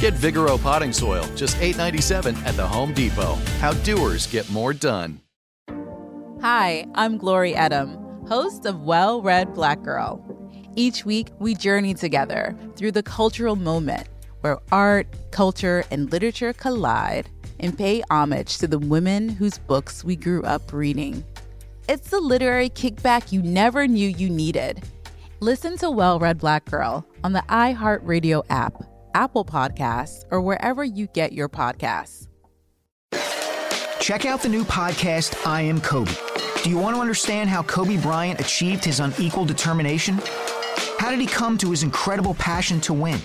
Get Vigoro potting soil, just $8.97 at the Home Depot. How doers get more done. Hi, I'm Glory Edim, host of Well Read Black Girl. Each week, we journey together through the cultural moment where art, culture, and literature collide and pay homage to the women whose books we grew up reading. It's the literary kickback you never knew you needed. Listen to Well Read Black Girl on the iHeartRadio app Apple Podcasts, or wherever you get your podcasts. Check out the new podcast, I Am Kobe. Do you want to understand how Kobe Bryant achieved his unequal determination? How did he come to his incredible passion to win?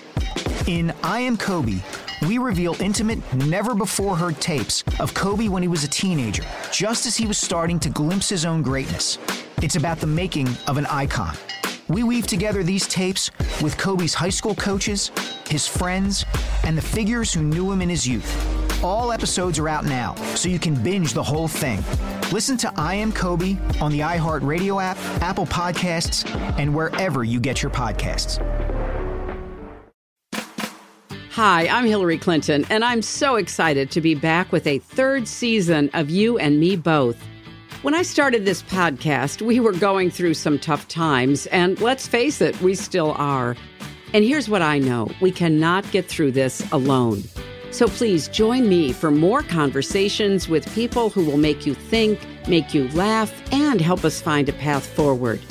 In I Am Kobe, we reveal intimate, never before heard tapes of Kobe when he was a teenager, just as he was starting to glimpse his own greatness. It's about the making of an icon. We weave together these tapes with Kobe's high school coaches, his friends, and the figures who knew him in his youth. All episodes are out now, so you can binge the whole thing. Listen to I Am Kobe on the iHeartRadio app, Apple Podcasts, and wherever you get your podcasts. Hi, I'm Hillary Clinton, and I'm so excited to be back with a third season of You and Me Both. When I started this podcast, we were going through some tough times, and let's face it, we still are. And here's what I know we cannot get through this alone. So please join me for more conversations with people who will make you think, make you laugh, and help us find a path forward.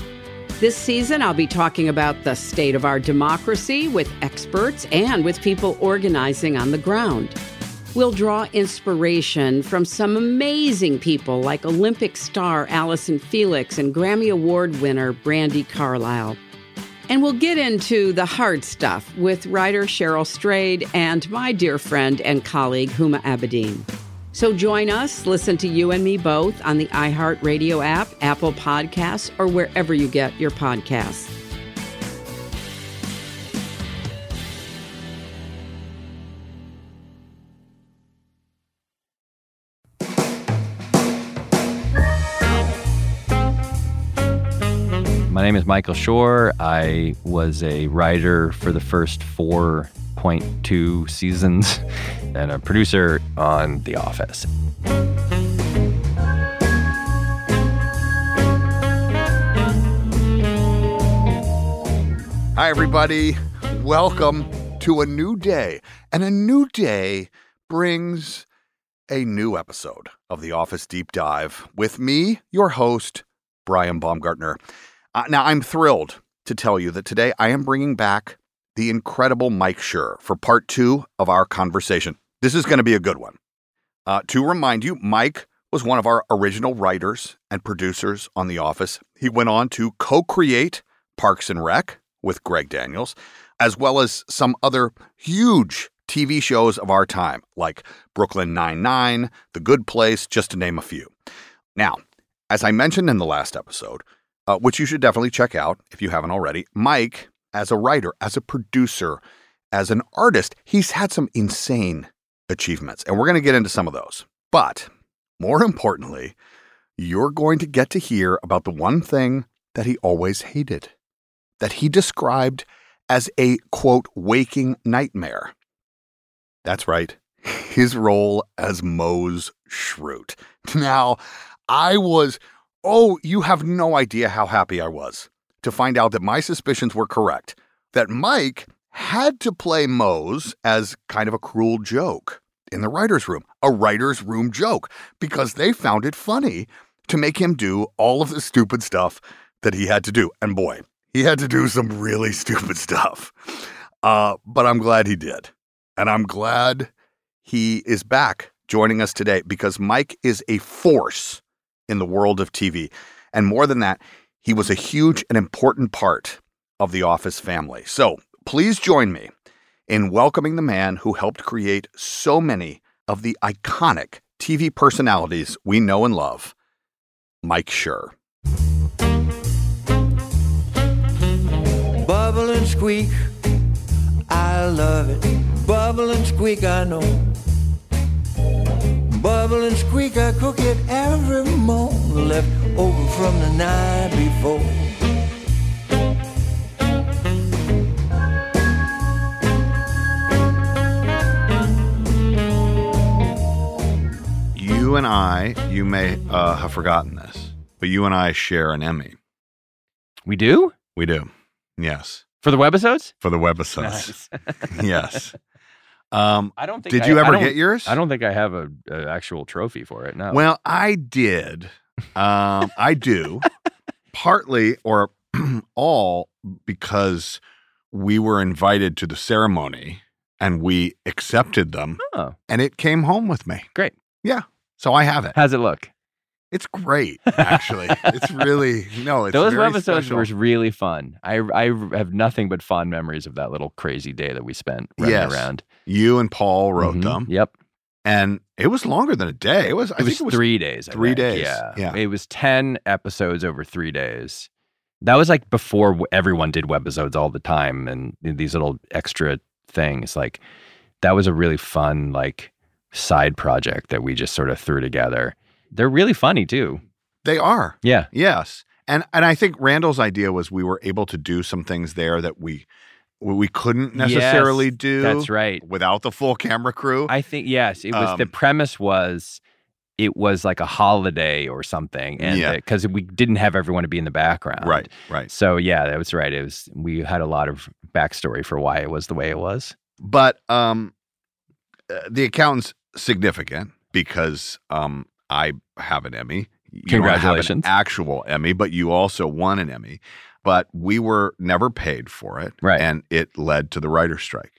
This season, I'll be talking about the state of our democracy with experts and with people organizing on the ground. We'll draw inspiration from some amazing people like Olympic star Allyson Felix and Grammy Award winner Brandi Carlile. And we'll get into the hard stuff with writer Cheryl Strayed and my dear friend and colleague Huma Abedin. So join us, listen to you and me both on the iHeartRadio app, Apple Podcasts, or wherever you get your podcasts. My name is Michael Schur. I was a writer for the first 4.2 seasons and a producer on The Office. Hi, everybody. Welcome to a new day. And a new day brings a new episode of The Office Deep Dive with me, your host, Brian Baumgartner. Uh, now, I'm thrilled to tell you that today I am bringing back the incredible Mike Schur for part two of our conversation. This is going to be a good one. Uh, to remind you, Mike was one of our original writers and producers on The Office. He went on to co create Parks and Rec with Greg Daniels, as well as some other huge TV shows of our time, like Brooklyn Nine-Nine, The Good Place, just to name a few. Now, as I mentioned in the last episode, uh, which you should definitely check out if you haven't already, Mike, as a writer, as a producer, as an artist, he's had some insane achievements, and we're going to get into some of those. But more importantly, you're going to get to hear about the one thing that he always hated, that he described as a quote, waking nightmare. That's right, his role as Mose Schrute. Now, I was, oh, you have no idea how happy I was to find out that my suspicions were correct, that Mike had to play Mose as kind of a cruel joke in the writer's room, a writer's room joke, because they found it funny to make him do all of the stupid stuff that he had to do. And boy, he had to do some really stupid stuff. Uh, but I'm glad he did. And I'm glad he is back joining us today because Mike is a force in the world of TV. And more than that, he was a huge and important part of the Office family. So please join me in welcoming the man who helped create so many of the iconic TV personalities we know and love, Mike Schur. Bubble and squeak, I love it. Bubble and squeak, I know. Bubble and squeak, I cook it every morning, left over from the night before. You and I, you may uh, have forgotten this, but you and I share an Emmy. We do? We do. Yes. For the webisodes? For the webisodes. Nice. yes. Um, I don't think Did I- you ever get yours? I don't think I have a, a actual trophy for it. No. Well, I did. Um, I do. Partly or all because we were invited to the ceremony and we accepted them Oh. and it came home with me. Great. Yeah. So I have it. How's it look? It's great, actually. it's really no, it's Those webisodes were really fun. I I have nothing but fond memories of that little crazy day that we spent running Yes. around. You and Paul wrote Mhm. them. Yep. And it was longer than a day. It was I it was think it was three days. I three think. days. Yeah. Yeah. It was 10 episodes over three days. That was like before everyone did webisodes all the time and these little extra things. Like that was a really fun, like side project that we just sort of threw together. They're really funny too. They are. Yeah. Yes. And and I think Randall's idea was we were able to do some things there that we we couldn't necessarily Yes, do. That's right. Without the full camera crew. I think yes, it was the Um, premise was it was like a holiday or something, and Yeah. because we didn't have everyone to be in the background, Right, right. So yeah, that was right. It was we had a lot of backstory for why it was the way it was. But um, uh, the accountant's significant because um, I have an Emmy. You don't have an Congratulations. actual Emmy, but you also won an Emmy. But we were never paid for it, Right. And it led to the writer's strike.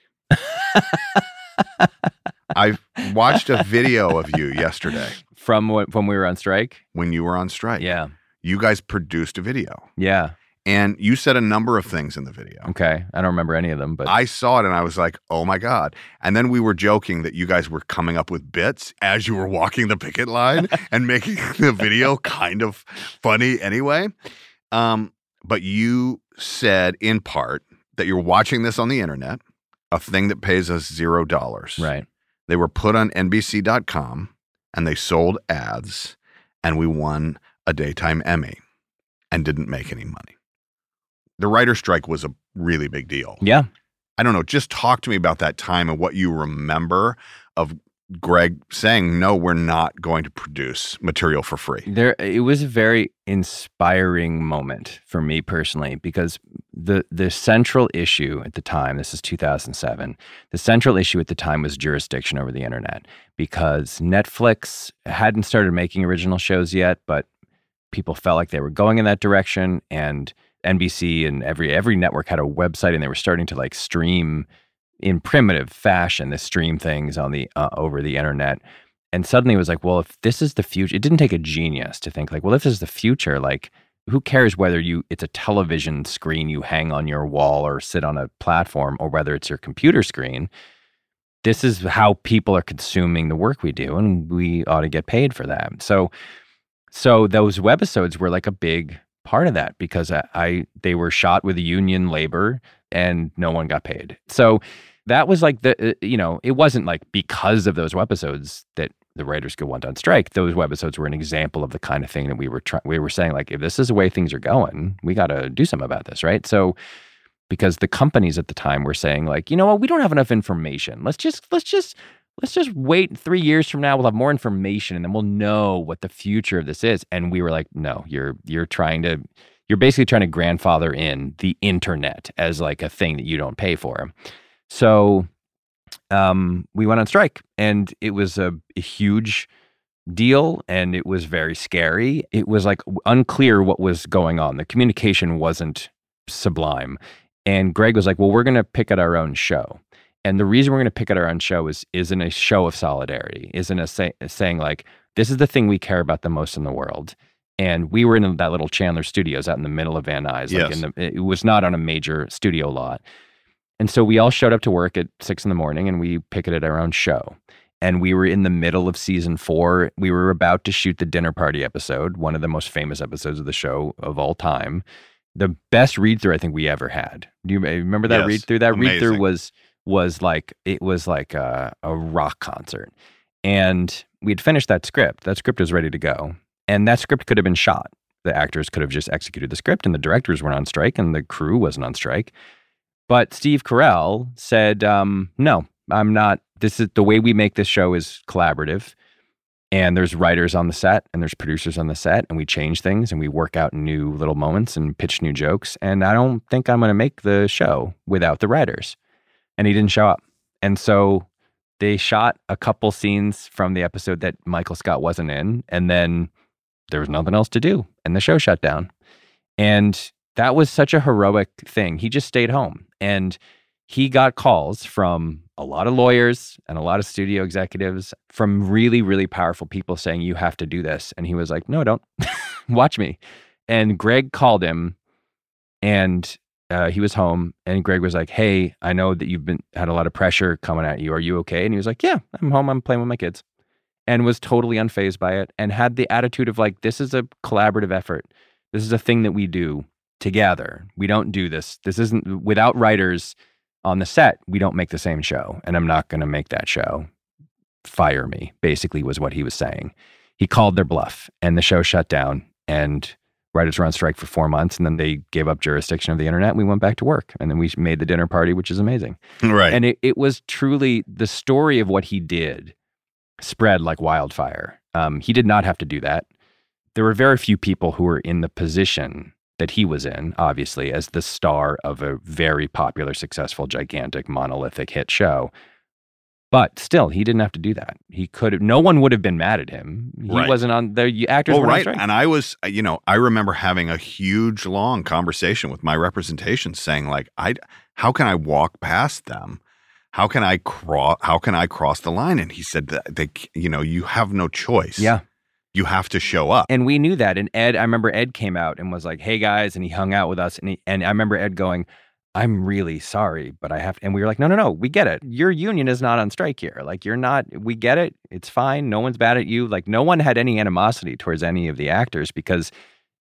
I watched a video of you yesterday From when we were on strike. when you were on strike. Yeah, You guys produced a video, yeah. And you said a number of things in the video. Okay, I don't remember any of them, but I saw it and I was like, oh my God. And then we were joking that you guys were coming up with bits as you were walking the picket line and making the video kind of funny anyway. Um, but you said in part that you're watching this on the internet, a thing that pays us zero dollars. right. They were put on NBC.com and they sold ads, and we won a daytime Emmy and didn't make any money. The writer strike was a really big deal. Yeah, I don't know. Just talk to me about that time and what you remember of Greg saying, no, we're not going to produce material for free. there. It was a very inspiring moment for me personally because the the central issue at the time. This is 2007. The central issue at the time was jurisdiction over the internet because Netflix hadn't started making original shows yet, but people felt like they were going in that direction and NBC and every every network had a website, and they were starting to like stream in primitive fashion the stream things on the uh, over the internet. And suddenly it was like, well, if this is the future, it didn't take a genius to think like, well, if this is the future, like who cares whether you it's a television screen you hang on your wall or sit on a platform or whether it's your computer screen this is how people are consuming the work we do and we ought to get paid for that so so those webisodes were like a big part of that because I, I they were shot with union labor and no one got paid so that was like the uh, you know it wasn't like because of those webisodes that the Writers Guild went on strike. Those webisodes were an example of the kind of thing that we were trying. We were saying like, if this is the way things are going, we got to do something about this, right? So, because the companies at the time were saying like, you know what, we don't have enough information. Let's just let's just let's just wait three years from now. We'll have more information, and then we'll know what the future of this is. And we were like, no, you're you're trying to you're basically trying to grandfather in the internet as like a thing that you don't pay for. So um, we went on strike, and it was a, a huge deal and it was very scary. It was like unclear what was going on. The communication wasn't sublime. And Greg was like, "Well, we're going to pick at our own show." And the reason we're going to pick at our own show is isn't a show of solidarity, isn't a, say, a saying like, "This is the thing we care about the most in the world." And we were in that little Chandler Studios out in the middle of Van Nuys. Like Yes. in the, it was not on a major studio lot. And so we all showed up to work at six in the morning and we picketed our own show. And we were in the middle of season four. We were about to shoot the dinner party episode, one of the most famous episodes of the show of all time. The best read through I think we ever had. Do you eh, remember that Yes. read through? That read through was was like it was like a, a rock concert. And we'd finished that script. That script was ready to go. And that script could have been shot. The actors could have just executed the script and the directors weren't on strike and the crew wasn't on strike. But Steve Carell said, um, no, I'm not. This is the way we make this show is collaborative. And there's writers on the set and there's producers on the set, and we change things and we work out new little moments and pitch new jokes. And I don't think I'm going to make the show without the writers. And he didn't show up. And so they shot a couple scenes from the episode that Michael Scott wasn't in. And then there was nothing else to do. And the show shut down. And that was such a heroic thing. He just stayed home and he got calls from a lot of lawyers and a lot of studio executives from really, really powerful people saying, You have to do this. And he was like, No, don't. Watch me. And Greg called him and uh, he was home. And Greg was like, Hey, I know that you've been had a lot of pressure coming at you. Are you okay? And he was like, Yeah, I'm home. I'm playing with my kids. And was totally unfazed by it and had the attitude of like, This is a collaborative effort. This is a thing that we do together. We don't do this. This isn't without writers on the set. We don't make the same show, and I'm not going to make that show. Fire me, basically, was what he was saying. He called their bluff, and the show shut down. And writers were on strike for four months, and then they gave up jurisdiction of the internet. And we went back to work, and then we made the dinner party, which is amazing. Right. And it, it was truly the story of what he did spread like wildfire. Um, he did not have to do that. There were very few people who were in the position that he was in, obviously, as the star of a very popular, successful, gigantic, monolithic hit show. But still, he didn't have to do that. He could have, no one would have been mad at him. He Right. wasn't on, the actors well, right. And I was, you know, I remember having a huge, long conversation with my representation, saying like, I, how can I walk past them? How can I cross? How can I cross the line? And he said that they, you know, you have no choice. Yeah. you have to show up. And we knew that. And Ed, I remember Ed came out and was like, "Hey guys," and he hung out with us. And he, and I remember Ed going, "I'm really sorry, but I have." to. And we were like, "No, no, no, we get it. Your union is not on strike here. Like you're not. We get it. It's fine. No one's bad at you. Like no one had any animosity towards any of the actors because."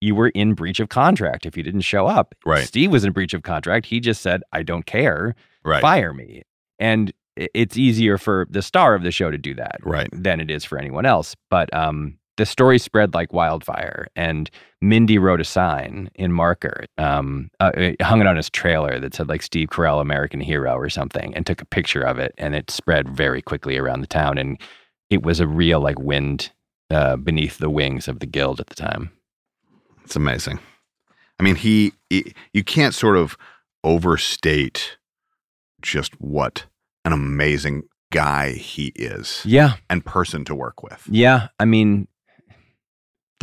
You were in breach of contract if you didn't show up. Right. Steve was in breach of contract. He just said, I don't care. Right. Fire me. And it's easier for the star of the show to do that Right. than it is for anyone else. But um, the story spread like wildfire. And Mindy wrote a sign in marker, um, uh, hung it on his trailer that said like Steve Carell, American Hero or something, and took a picture of it. And it spread very quickly around the town. And it was a real like wind uh, beneath the wings of the guild at the time. It's amazing. I mean, he, he you can't sort of overstate just what an amazing guy he is Yeah. and person to work with. Yeah. I mean,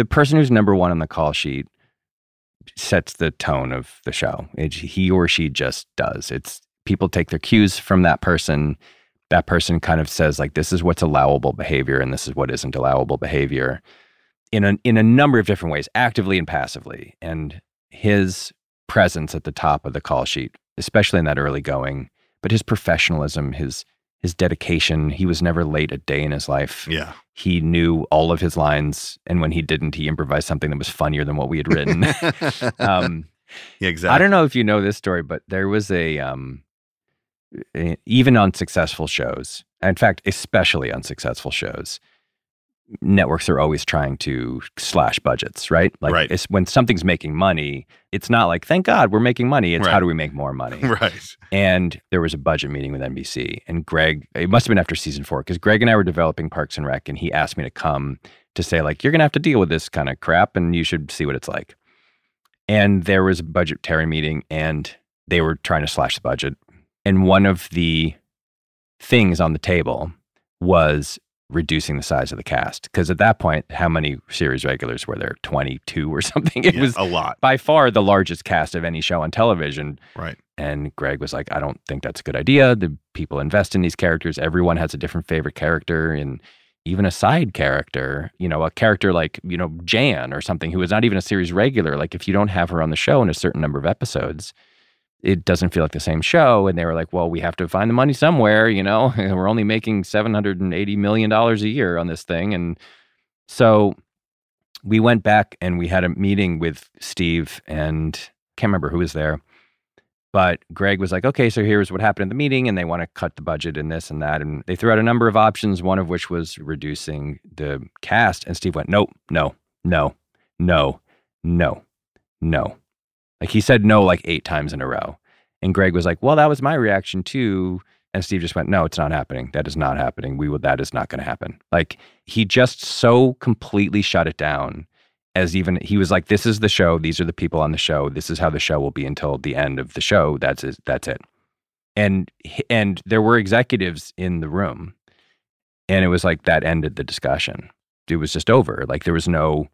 the person who's number one on the call sheet sets the tone of the show. It, he or she just does. It's people take their cues from that person. That person kind of says like, "This is what's allowable behavior, and this is what isn't allowable behavior." In a in a number of different ways, actively and passively. And his presence at the top of the call sheet, especially in that early going, but his professionalism, his his dedication. He was never late a day in his life. Yeah. He knew all of his lines. And when he didn't, he improvised something that was funnier than what we had written. um, yeah, exactly. I don't know if you know this story, but there was a, um, even on successful shows, in fact, especially on successful shows, networks are always trying to slash budgets, right? Like Right. it's when something's making money, it's not like, thank God we're making money. It's how do we make more money? Right. And there was a budget meeting with NBC, and Greg, it must have been after season four, because Greg and I were developing Parks and Rec, and he asked me to come to say, like, you're going to have to deal with this kind of crap, and you should see what it's like. And there was a budgetary meeting, and they were trying to slash the budget. And one of the things on the table was reducing the size of the cast. Because at that point, how many series regulars were there? 22 or something. It Yeah, was a lot. by far the largest cast of any show on television. Right. And Greg was like, I don't think that's a good idea. The people invest in these characters. Everyone has a different favorite character and even a side character, you know, a character like, you know, Jan or something who is not even a series regular. Like if you don't have her on the show in a certain number of episodes, it doesn't feel like the same show. And they were like, well, we have to find the money somewhere, you know, we're only making $780 million a year on this thing. And so we went back and we had a meeting with Steve and can't remember who was there. But Greg was like, okay, so here's what happened in the meeting, and they want to cut the budget and this and that. And they threw out a number of options, one of which was reducing the cast. And Steve went, nope, no, no, no, no, no. Like he said no like eight times in a row. And Greg was like, well, that was my reaction too. And Steve just went, no, it's not happening. That is not happening. We will, that is not going to happen. Like he just so completely shut it down as even he was like, this is the show. These are the people on the show. This is how the show will be until the end of the show. That's it. That's it. And, and there were executives in the room and it was like that ended the discussion. It was just over. Like there was no,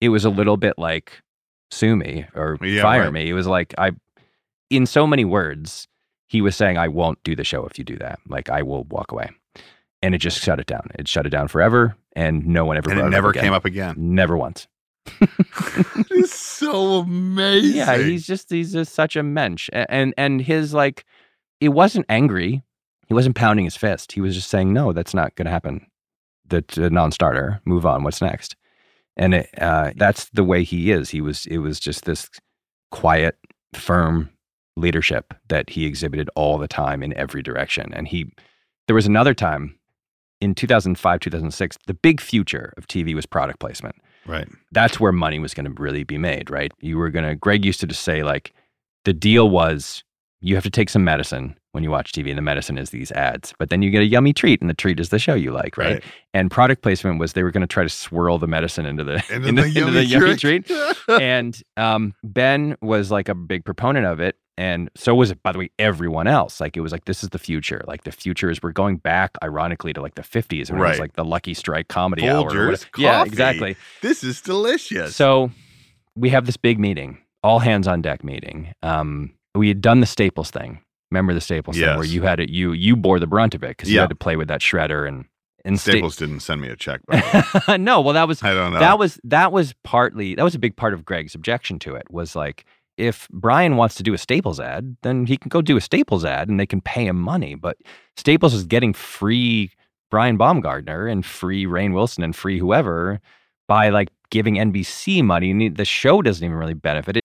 it was a little bit like sue me or Yeah, fire right. me. It was like, I, in so many words, he was saying, I won't do the show if you do that. Like I will walk away. And it just shut it down. It shut it down forever. And no one ever And it never again. came up again. Never once. it's so amazing. Yeah, he's just he's just such a mensch, and and his like, it wasn't angry. He wasn't pounding his fist. He was just saying, "No, that's not going to happen. That's a non-starter. Move on. What's next?" And it, uh, that's the way he is. He was. It was just this quiet, firm leadership that he exhibited all the time in every direction. And he, there was another time in 2005, 2006. The big future of TV was product placement Right. that's where money was going to really be made, right? You were going to, Greg used to just say, like, the deal was you have to take some medicine when you watch TV, and the medicine is these ads, but then you get a yummy treat, and the treat is the show you like, right? Right. And product placement was they were going to try to swirl the medicine into the, Into into, the into yummy the yummy treat. and um, Ben was like a big proponent of it. And so was, by the way, everyone else. Like, it was like, this is the future. Like, the future is we're going back, ironically, to like the 50s when it was like the Lucky Strike comedy hour. Folgers whatever. Yeah, exactly. This is delicious. So we have this big meeting, all hands on deck meeting. Um, we had done the Staples thing. Remember the Staples thing where you had it, you you bore the brunt of it because you had to play with that shredder and and sta- Staples didn't send me a check. By no, well that was I don't know. that was that was partly that was a big part of Greg's objection to it was like if Brian wants to do a Staples ad, then he can go do a Staples ad and they can pay him money. But Staples is getting free Brian Baumgartner and free Rainn Wilson and free whoever by like giving NBC money. And the show doesn't even really benefit. It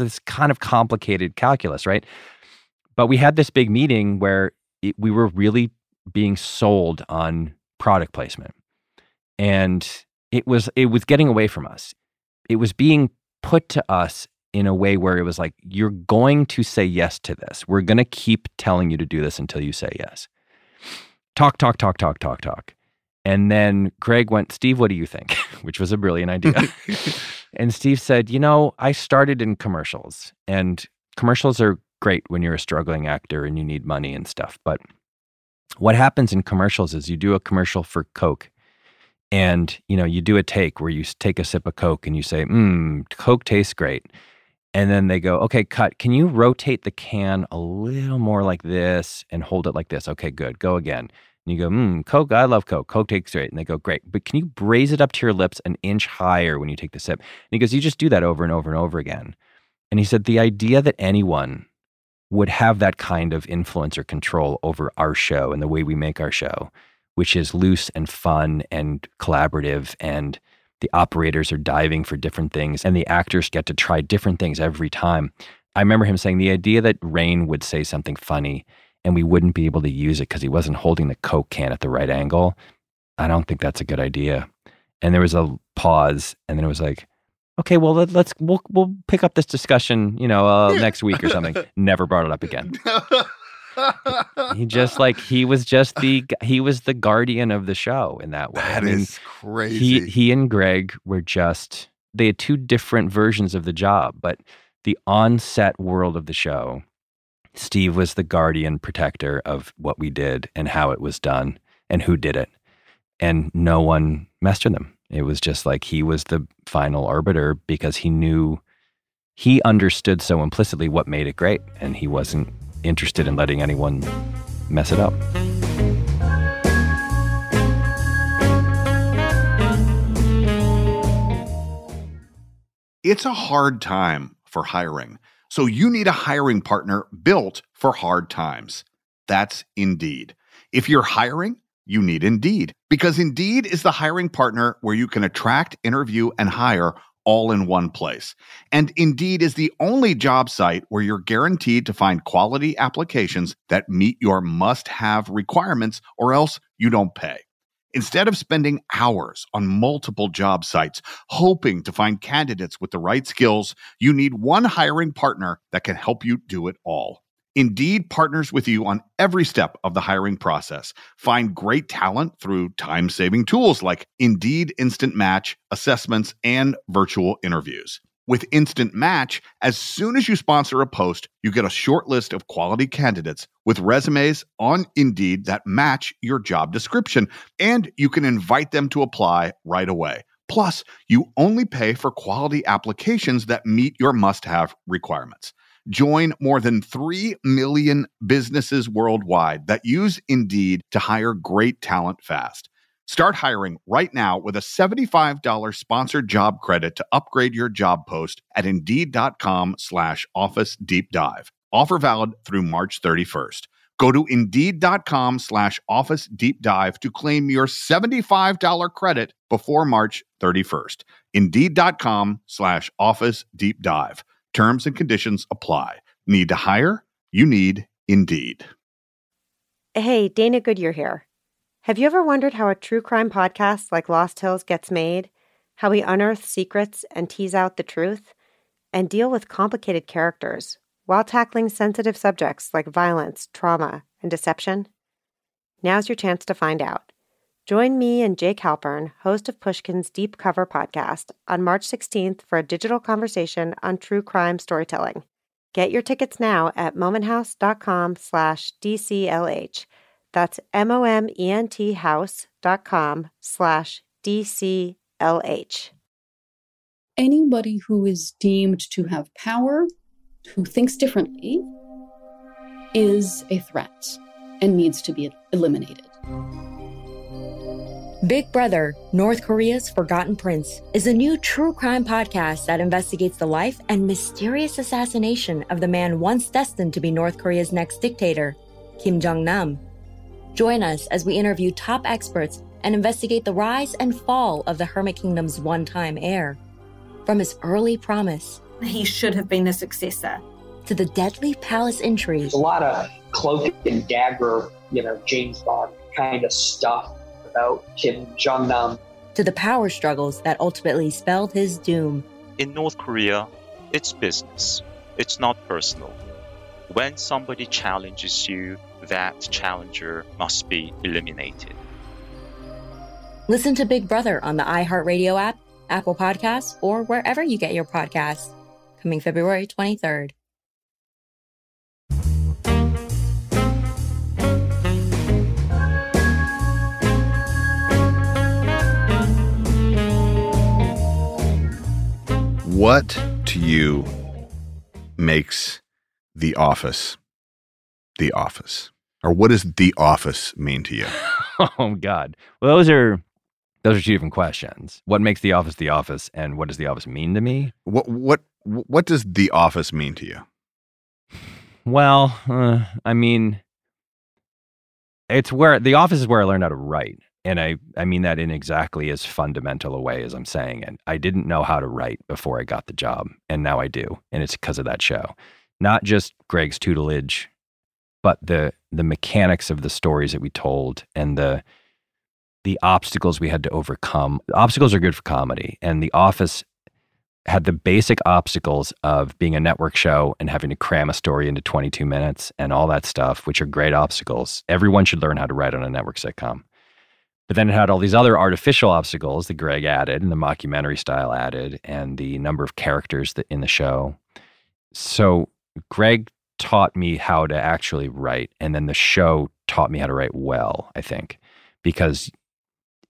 It's this kind of complicated calculus, right? But we had this big meeting where it, we were really being sold on product placement. And it was it was getting away from us. It was being put to us in a way where it was like you're going to say yes to this. We're going to keep telling you to do this until you say yes. Talk talk talk talk talk talk. And then Greg went, "Steve, what do you think?" which was a brilliant idea. and Steve said, "You know, I started in commercials and commercials are great when you're a struggling actor and you need money and stuff, but what happens in commercials is you do a commercial for Coke and you know you do a take where you take a sip of Coke and you say, "Mmm, Coke tastes great." And then they go, "Okay, cut. Can you rotate the can a little more like this and hold it like this?" Okay, good. Go again. And you go, "Mmm, Coke. I love Coke. Coke tastes great." And they go, "Great, but can you raise it up to your lips an inch higher when you take the sip?" And he goes, "You just do that over and over and over again." And he said, "The idea that anyone would have that kind of influence or control over our show and the way we make our show, which is loose and fun and collaborative and the operators are diving for different things and the actors get to try different things every time. I remember him saying the idea that Rainn would say something funny and we wouldn't be able to use it because he wasn't holding the Coke can at the right angle. I don't think that's a good idea. And there was a pause and then it was like, okay, well let, us we'll we'll pick up this discussion, you know, uh, next week or something. Never brought it up again. he just like he was just the he was the guardian of the show in that way. That I mean, is crazy. He he and Greg were just they had two different versions of the job, but the on-set world of the show, Steve was the guardian protector of what we did and how it was done and who did it. And no one messed with him. It was just like he was the final arbiter because he knew he understood so implicitly what made it great and he wasn't interested in letting anyone mess it up. It's a hard time for hiring. So you need a hiring partner built for hard times. That's Indeed. If you're hiring, you need Indeed because Indeed is the hiring partner where you can attract, interview, and hire all in one place. And Indeed is the only job site where you're guaranteed to find quality applications that meet your must have requirements or else you don't pay. Instead of spending hours on multiple job sites hoping to find candidates with the right skills, you need one hiring partner that can help you do it all. Indeed partners with you on every step of the hiring process. Find great talent through time saving tools like Indeed Instant Match, assessments, and virtual interviews. With Instant Match, as soon as you sponsor a post, you get a short list of quality candidates with resumes on Indeed that match your job description, and you can invite them to apply right away. Plus, you only pay for quality applications that meet your must have requirements. Join more than 3 million businesses worldwide that use Indeed to hire great talent fast. Start hiring right now with a $75 sponsored job credit to upgrade your job post at Indeed.com slash Office Deep Dive. Offer valid through March 31st. Go to Indeed.com slash Office Deep Dive to claim your $75 credit before March 31st. Indeed.com slash Office Deep Dive. Terms and conditions apply. Need to hire? You need Indeed. Hey, Dana Goodyear here. Have you ever wondered how a true crime podcast like Lost Hills gets made? How we unearth secrets and tease out the truth? And deal with complicated characters while tackling sensitive subjects like violence, trauma, and deception? Now's your chance to find out. Join me and Jake Halpern, host of Pushkin's Deep Cover podcast, on March 16th for a digital conversation on true crime storytelling. Get your tickets now at momenthouse.com slash DCLH. That's M-O-M-E-N-T house.com slash D-C-L-H. Anybody who is deemed to have power, who thinks differently, is a threat and needs to be eliminated. Big Brother North Korea's Forgotten Prince is a new true crime podcast that investigates the life and mysterious assassination of the man once destined to be North Korea's next dictator, Kim Jong nam. Join us as we interview top experts and investigate the rise and fall of the Hermit Kingdom's one time heir. From his early promise, he should have been the successor, to the deadly palace intrigue. There's a lot of cloak and dagger, you know, James Bond kind of stuff about Kim Jong nam. To the power struggles that ultimately spelled his doom. In North Korea, it's business, it's not personal. When somebody challenges you, that challenger must be eliminated. Listen to Big Brother on the iHeartRadio app, Apple Podcasts, or wherever you get your podcasts. Coming February 23rd. What to you makes The Office The Office? Or what does The Office mean to you? oh God. Well, those are those are two different questions. What makes The Office The Office, and what does The Office mean to me? What what what does The Office mean to you? Well, uh, I mean, it's where The Office is where I learned how to write. And I, I mean that in exactly as fundamental a way as I'm saying it. I didn't know how to write before I got the job, and now I do. And it's because of that show. Not just Greg's tutelage, but the the mechanics of the stories that we told and the the obstacles we had to overcome. Obstacles are good for comedy, and The Office had the basic obstacles of being a network show and having to cram a story into 22 minutes and all that stuff, which are great obstacles. Everyone should learn how to write on a network sitcom. But then it had all these other artificial obstacles that Greg added and the mockumentary style added and the number of characters that in the show. So Greg taught me how to actually write and then the show taught me how to write well, I think. Because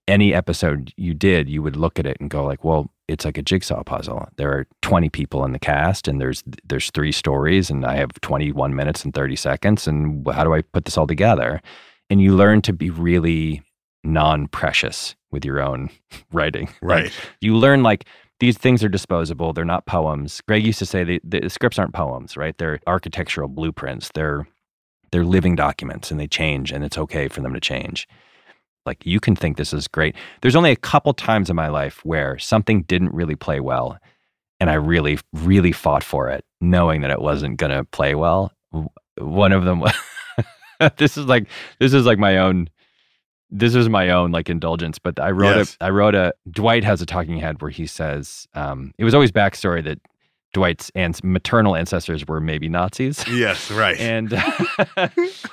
any episode you did, you would look at it and go like, well, it's like a jigsaw puzzle. There are 20 people in the cast and there's there's three stories and I have 21 minutes and 30 seconds and how do I put this all together? And you learn to be really non-precious with your own writing. Right. Like, you learn like these things are disposable. They're not poems. Greg used to say the, the scripts aren't poems, right? They're architectural blueprints. They're they're living documents and they change and it's okay for them to change. Like you can think this is great. There's only a couple times in my life where something didn't really play well and I really really fought for it knowing that it wasn't going to play well. One of them was this is like this is like my own this is my own like indulgence, but I wrote yes. a I wrote a Dwight has a talking head where he says um, it was always backstory that Dwight's and maternal ancestors were maybe Nazis. Yes, right. and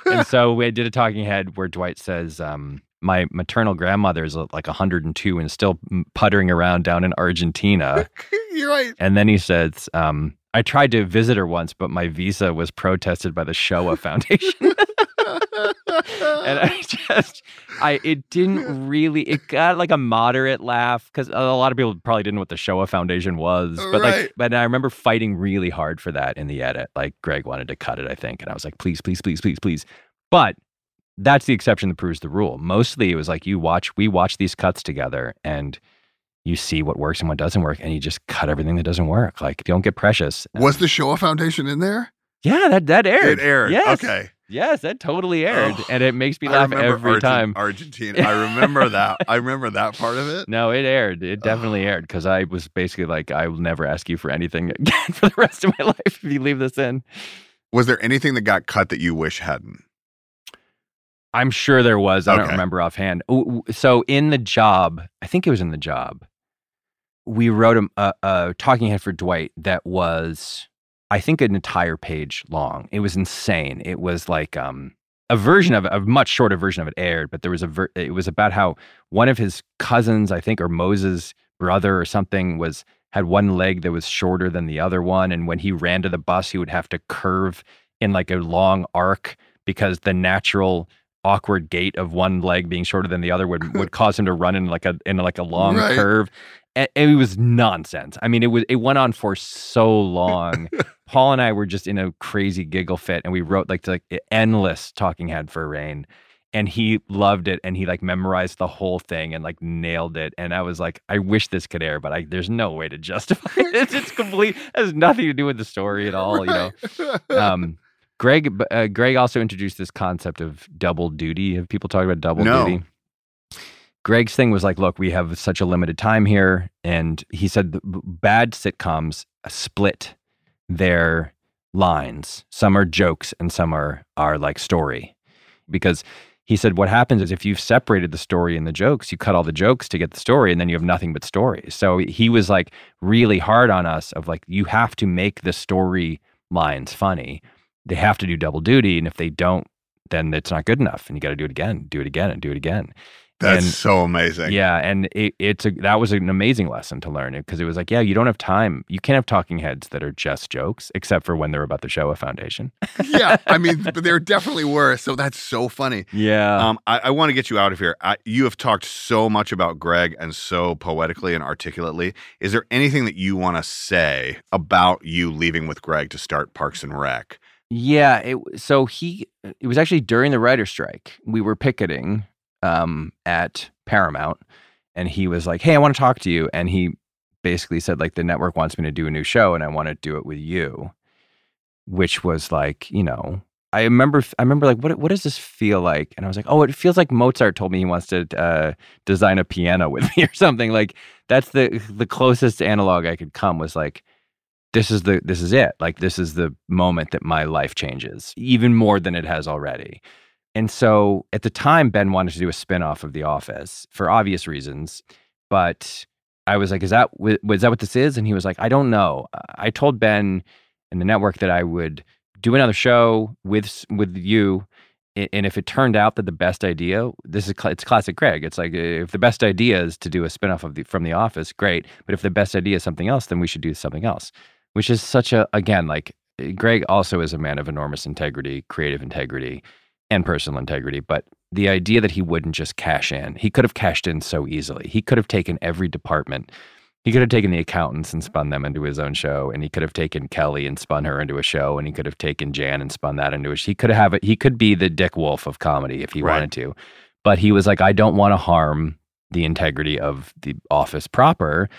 and so we did a talking head where Dwight says um, my maternal grandmother is uh, like 102 and still puttering around down in Argentina. You're right. And then he says, um, I tried to visit her once, but my visa was protested by the Shoah Foundation. And I just, I, it didn't really, it got like a moderate laugh because a lot of people probably didn't know what the Shoah Foundation was. But Right. like, but I remember fighting really hard for that in the edit. Like Greg wanted to cut it, I think. And I was like, please, please, please, please, please. But that's the exception that proves the rule. Mostly it was like you watch, we watch these cuts together and you see what works and what doesn't work, and you just cut everything that doesn't work. Like, don't get precious. Was um the Shoah Foundation in there? Yeah, that that aired. It aired. Yes. Okay. Yes, that totally aired, Oh, and it makes me laugh every Argen- time. Argentina. I remember that. I remember that part of it. No, it aired. It definitely aired because I was basically like, I will never ask you for anything again for the rest of my life if you leave this in. Was there anything that got cut that you wish hadn't? I'm sure there was. I don't remember offhand. So in the job, I think it was in the job. We wrote a, a, a talking head for Dwight that was, I think, an entire page long. It was insane. It was like um, a version of a much shorter version of it aired, but there was a. Ver- it was about how one of his cousins, I think, or Mose's brother or something, was had one leg that was shorter than the other one, and when he ran to the bus, he would have to curve in like a long arc because the natural awkward gait of one leg being shorter than the other would would cause him to run in like a in like a long Right. curve. And it was nonsense. I mean, it was it went on for so long. Paul and I were just in a crazy giggle fit, and we wrote like like endless talking head for Rainn, and he loved it, and he like memorized the whole thing and like nailed it. And I was like, I wish this could air, but I there's no way to justify it. It's, it's complete has nothing to do with the story at all. You know. Um, Greg, uh, Greg also introduced this concept of double duty. Have people talked about double No. duty? Greg's thing was like, look, we have such a limited time here, and he said bad sitcoms split their lines. Some are jokes, and some are are like story, because he said what happens is if you've separated the story and the jokes, you cut all the jokes to get the story, and then you have nothing but stories. So he was like really hard on us of like you have to make the story lines funny. They have to do double duty, and if they don't, then it's not good enough, and you got to do it again, do it again, and do it again. That's And- so amazing. yeah, and it, it's a that was an amazing lesson to learn because it was like, yeah, you don't have time. You can't have talking heads that are just jokes, except for when they're about the Shoah Foundation. yeah, I mean, but there definitely were. So that's so funny. Yeah. Um, I, I want to get you out of here. I, you have talked so much about Greg and so poetically and articulately. Is there anything that you want to say about you leaving with Greg to start Parks and Rec? Yeah. It, so he, it was actually during the writer strike. We were picketing um, at Paramount, and he was like, "Hey, I want to talk to you," and he basically said like, "The network wants me to do a new show, and I want to do it with you," which was like, you know. I remember, I remember, like, what what does this feel like? And I was like, oh, it feels like Mozart told me he wants to uh, design a piano with me or something. Like, that's the the closest analog I could come was like, this is the this is it like this is the moment that my life changes even more than it has already and so at the time ben wanted to do a spin-off of the office for obvious reasons but i was like is that was that what this is? And he was like i don't know. I told ben and the network that i would do another show with with you and if it turned out that the best idea this is it's classic Greg. It's like if the best idea is to do a spin-off of the from the office great but if the best idea is something else then we should do something else. Which is such a again like eh, Greg also is a man of enormous integrity, creative integrity, and personal integrity. But the idea that he wouldn't just cash in, he could have cashed in so easily. He could have taken every department. He could have taken the accountants and spun them into his own show, and he could have taken Kelly and spun her into a show, and he could have taken Jan and spun that into a. Show. He could have it. He could be the Dick Wolf of comedy if he Right. wanted to, but he was like, I don't want to harm the integrity of the office proper.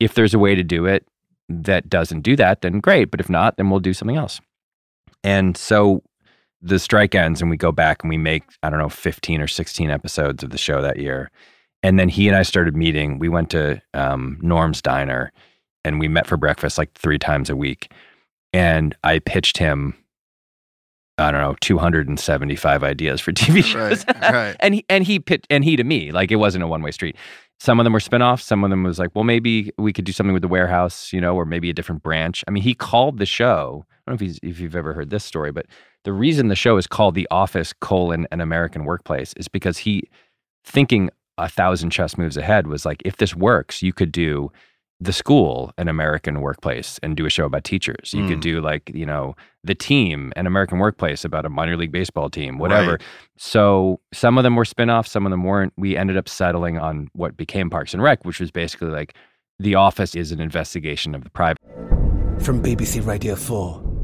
If there's a way to do it, that doesn't do that, then great. But if not, then we'll do something else. And so the strike ends and we go back and we make, I don't know, 15 or 16 episodes of the show that year. And then he and I started meeting. We went to um, Norm's Diner and we met for breakfast like three times a week. And I pitched him, I don't know, 275 ideas for TV shows. Right, right. and he and he pit and he to me, like it wasn't a one way street. Some of them were spinoffs. Some of them was like, well, maybe we could do something with the warehouse, you know, or maybe a different branch. I mean, he called the show. I don't know if he's, if you've ever heard this story, but the reason the show is called The Office: colon an American Workplace is because he thinking a thousand chess moves ahead was like, if this works, you could do the school an American workplace and do a show about teachers. You Mm. could do like, you know, the team an American workplace about a minor league baseball team, whatever. Right. So some of them were spin-offs, some of them weren't. We ended up settling on what became Parks and Rec, which was basically like The Office is an investigation of the private From BBC Radio 4,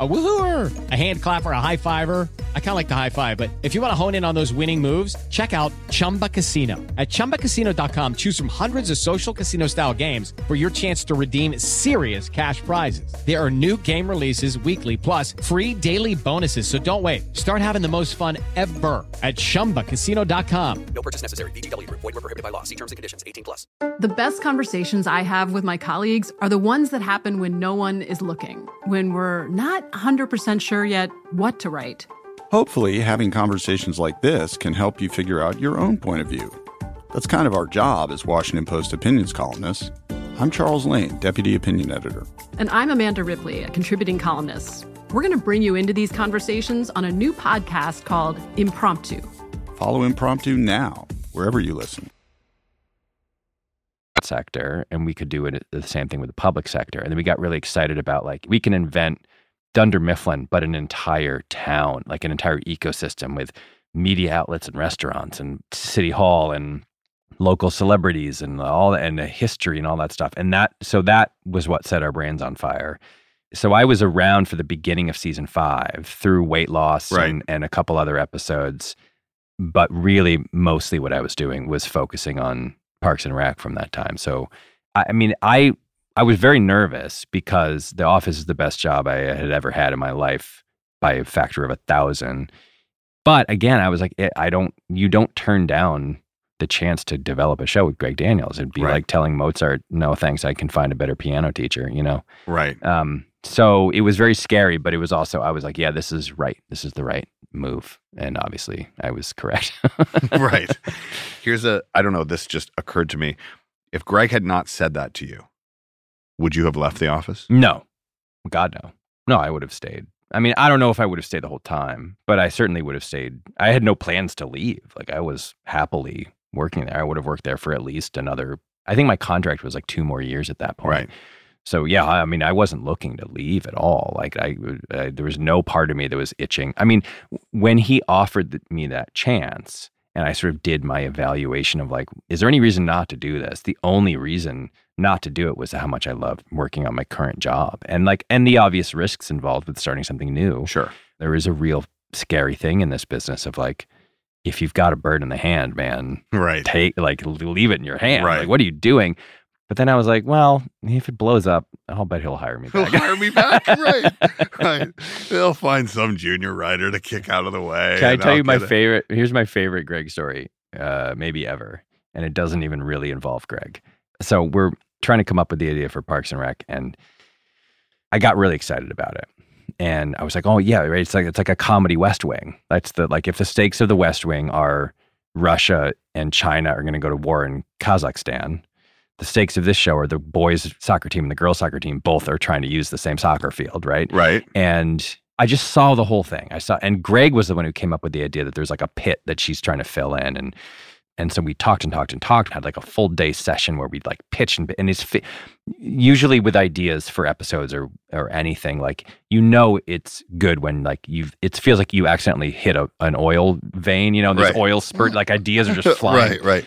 A woohooer, a hand clapper, a high fiver. I kind of like the high five, but if you want to hone in on those winning moves, check out Chumba Casino. At chumbacasino.com, choose from hundreds of social casino style games for your chance to redeem serious cash prizes. There are new game releases weekly, plus free daily bonuses. So don't wait. Start having the most fun ever at chumbacasino.com. No purchase necessary. VGW Group. Void were prohibited by law. See terms and conditions. 18 plus. The best conversations I have with my colleagues are the ones that happen when no one is looking, when we're not 100% sure yet what to write. Hopefully, having conversations like this can help you figure out your own point of view. That's kind of our job as Washington Post opinions columnists. I'm Charles Lane, Deputy Opinion Editor. And I'm Amanda Ripley, a contributing columnist. We're going to bring you into these conversations on a new podcast called Impromptu. Follow Impromptu now, wherever you listen. sector and we could do it the same thing with the public sector and then we got really excited about like we can invent dunder mifflin but an entire town like an entire ecosystem with media outlets and restaurants and city hall and local celebrities and all and the history and all that stuff. And that so that was what set our brands on fire. So i was around for the beginning of season five through weight loss Right. and, and a couple other episodes. But really mostly what i was doing was focusing on parks and rec from that time. So i, I mean i i was very nervous because the office is the best job i had ever had in my life by a factor of a thousand but again i was like eh, i don't you don't turn down the chance to develop a show with greg daniels it'd be Right. like telling mozart no thanks i can find a better piano teacher you know Right. um, so it was very scary, but it was also I was like, yeah, this is right. This is the right move, and obviously I was correct. right. Here's a I don't know, this just occurred to me. If Greg had not said that to you, would you have left the office? No, God no, no, I would have stayed. I mean, I don't know if I would have stayed the whole time, but I certainly would have stayed. I had no plans to leave. Like I was happily working there. I would have worked there for at least another. I think my contract was like two more years at that point. Right. So yeah, I mean, I wasn't looking to leave at all. Like I, I there was no part of me that was itching. I mean, when he offered me that chance, and I sort of did my evaluation of like, is there any reason not to do this? The only reason not to do it was how much I loved working on my current job, and like, and the obvious risks involved with starting something new. Sure, there is a real scary thing in this business of like. If you've got a bird in the hand, man, right? Take like leave it in your hand. Right. Like, what are you doing? But then I was like, well, if it blows up, I'll bet he'll hire me He'll back. hire me back, right? Right. They'll find some junior writer to kick out of the way. Can I tell I'll you my it. favorite? Here's my favorite Greg story, uh, maybe ever, and it doesn't even really involve Greg. So we're trying to come up with the idea for Parks and Rec, and I got really excited about it. And I was like, "Oh yeah, right. It's like it's like a comedy West Wing. That's the like if the stakes of the West Wing are Russia and China are going to go to war in Kazakhstan, the stakes of this show are the boys soccer team and the girls soccer team both are trying to use the same soccer field, right? Right. And I just saw the whole thing. I saw, and Greg was the one who came up with the idea that there's like a pit that she's trying to fill in, and And so we talked and talked and talked, and had like a full day session where we'd like pitch and and it's fi- usually with ideas for episodes or or anything like you know it's good when like you've it feels like you accidentally hit a, an oil vein, you know, there's Right. oil spurt like ideas are just flying. right, right.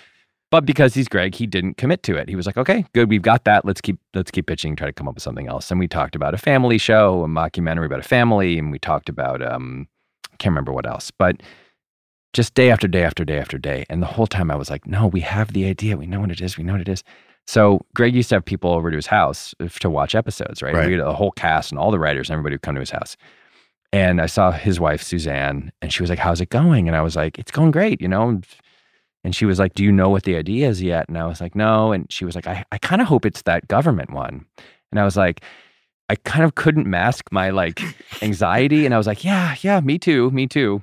But because he's Greg, he didn't commit to it. He was like, "Okay, good, we've got that. Let's keep let's keep pitching, try to come up with something else." And we talked about a family show, a mockumentary about a family, and we talked about um, I can't remember what else, but just day after day after day after day. And the whole time I was like, "No, we have the idea. We know what it is. We know what it is." So Greg used to have people over to his house uh, to watch episodes, right? Right. We had a whole cast and all the writers and everybody would come to his house. And I saw his wife Suzanne, and she was like, "How's it going?" And I was like, "It's going great," you know. And she was like, Do you know what the idea is yet? And I was like, No. And she was like, I, I kind of hope it's that government one. And I was like, I kind of couldn't mask my like anxiety. And I was like, Yeah, yeah, me too, me too.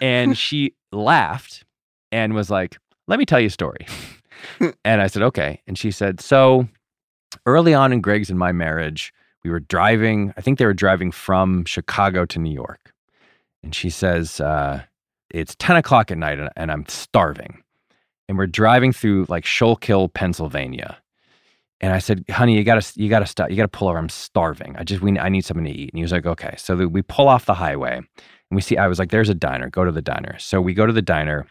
and she laughed and was like, Let me tell you a story. and I said, Okay. And she said, So early on in Greg's and my marriage, we were driving, I think they were driving from Chicago to New York. And she says, uh, it's 10 o'clock at night and, and I'm starving. And we're driving through like Schuylkill, Pennsylvania. And I said, honey, you gotta, you gotta stop. You gotta pull over. I'm starving. I just, we, I need something to eat. And he was like, okay. So we pull off the highway and we see, I was like, there's a diner. Go to the diner. So we go to the diner.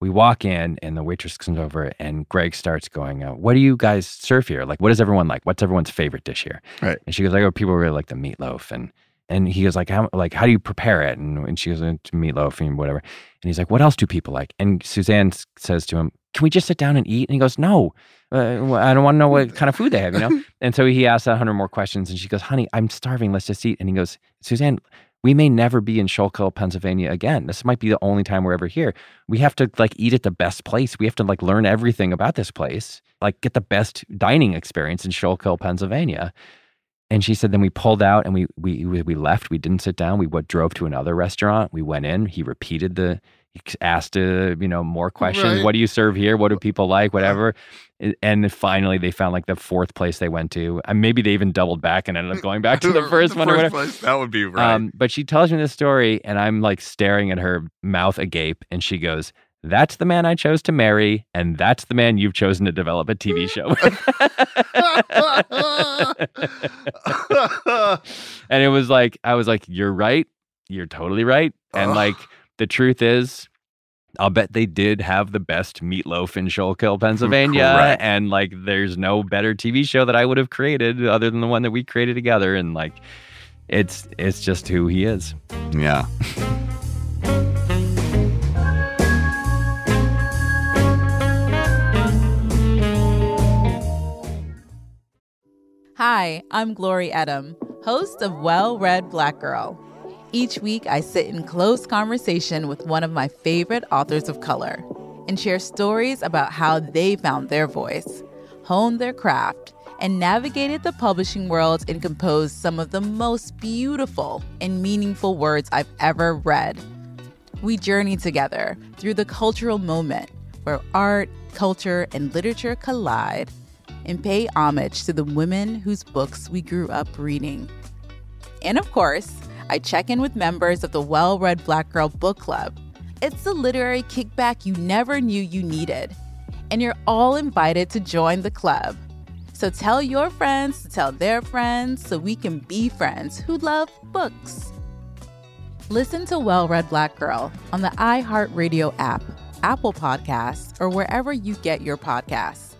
We walk in and the waitress comes over and Greg starts going, uh, what do you guys serve here? Like, what does everyone like? What's everyone's favorite dish here? Right. And she goes, like, oh, people really like the meatloaf. And and he goes like, how like how do you prepare it? And, and she goes into meatloaf and whatever. And he's like, what else do people like? And Suzanne says to him, can we just sit down and eat? And he goes, no, uh, I don't want to know what kind of food they have, you know. and so he asks a hundred more questions, and she goes, honey, I'm starving. Let's just eat. And he goes, Suzanne. We may never be in Schuylkill, Pennsylvania again. This might be the only time we're ever here. We have to like eat at the best place. We have to like learn everything about this place, like get the best dining experience in Schuylkill, Pennsylvania. And she said, then we pulled out and we we we left. We didn't sit down. We went, drove to another restaurant. We went in. He repeated the, he asked uh, you know more questions. Right. What do you serve here? What do people like? Whatever. And- finally, they found like the fourth place they went to. And maybe they even doubled back and ended up going back to the first one or whatever. place, that would be right. Um, but she tells me this story, and I'm like staring at her mouth agape, and she goes, "That's the man I chose to marry, and that's the man you've chosen to develop a TV show with." and it was like, I was like, "You're right. You're totally right." And like, the truth is. I'll bet they did have the best meatloaf in Schuylkill, Pennsylvania. Correct. And like, there's no better TV show that I would have created other than the one that we created together. And like, it's it's just who he is. yeah. Hi, I'm Glory Edim, host of Well Read Black Girl. Each week, I sit in close conversation with one of my favorite authors of color and share stories about how they found their voice, honed their craft, and navigated the publishing world and composed some of the most beautiful and meaningful words I've ever read. We journey together through the cultural moment where art, culture, and literature collide and pay homage to the women whose books we grew up reading. And of course, I check in with members of the Well Read Black Girl Book Club. It's the literary kickback you never knew you needed. And you're all invited to join the club. So tell your friends to tell their friends so we can be friends who love books. Listen to Well Read Black Girl on the iHeartRadio app, Apple Podcasts, or wherever you get your podcasts.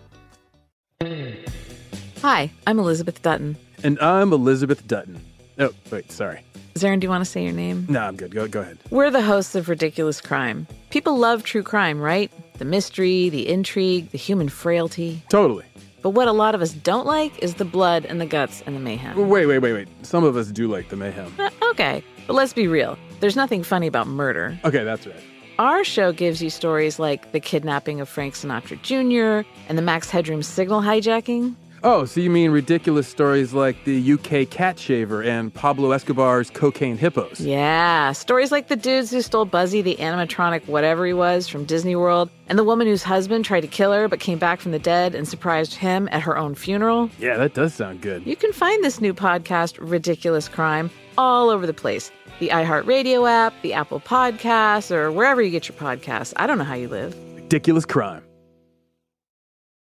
Hi, I'm Elizabeth Dutton. And I'm Elizabeth Dutton. Oh, wait, sorry. Zaron, do you want to say your name? No, I'm good. Go, go ahead. We're the hosts of Ridiculous Crime. People love true crime, right? The mystery, the intrigue, the human frailty. Totally. But what a lot of us don't like is the blood and the guts and the mayhem. Wait, wait, wait, wait. Some of us do like the mayhem. Uh, okay, but let's be real. There's nothing funny about murder. Okay, that's right. Our show gives you stories like the kidnapping of Frank Sinatra Jr. and the Max Headroom signal hijacking. Oh, so you mean ridiculous stories like the UK cat shaver and Pablo Escobar's cocaine hippos? Yeah, stories like the dudes who stole Buzzy, the animatronic whatever he was, from Disney World, and the woman whose husband tried to kill her but came back from the dead and surprised him at her own funeral. Yeah, that does sound good. You can find this new podcast, Ridiculous Crime, all over the place. The iHeartRadio app, the Apple Podcasts, or wherever you get your podcasts. I don't know how you live. ridiculous crime.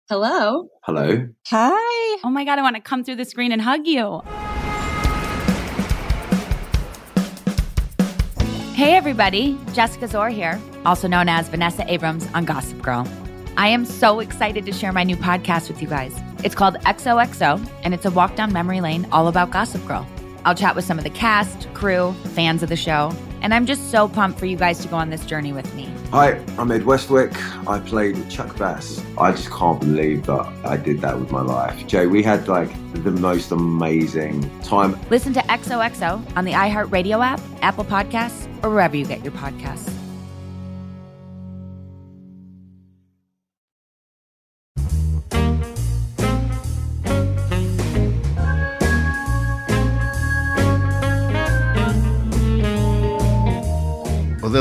Hello. Hello. Hi. Oh my God, I want to come through the screen and hug you. Hey, everybody. Jessica Szohr here, also known as Vanessa Abrams on Gossip Girl. I am so excited to share my new podcast with you guys. It's called XOXO, and it's a walk down memory lane all about Gossip Girl. I'll chat with some of the cast, crew, fans of the show, and I'm just so pumped for you guys to go on this journey with me. Hi, I'm Ed Westwick. I played Chuck Bass. I just can't believe that I did that with my life. Jay, we had like the most amazing time. Listen to XOXO on the iHeartRadio app, Apple Podcasts, or wherever you get your podcasts.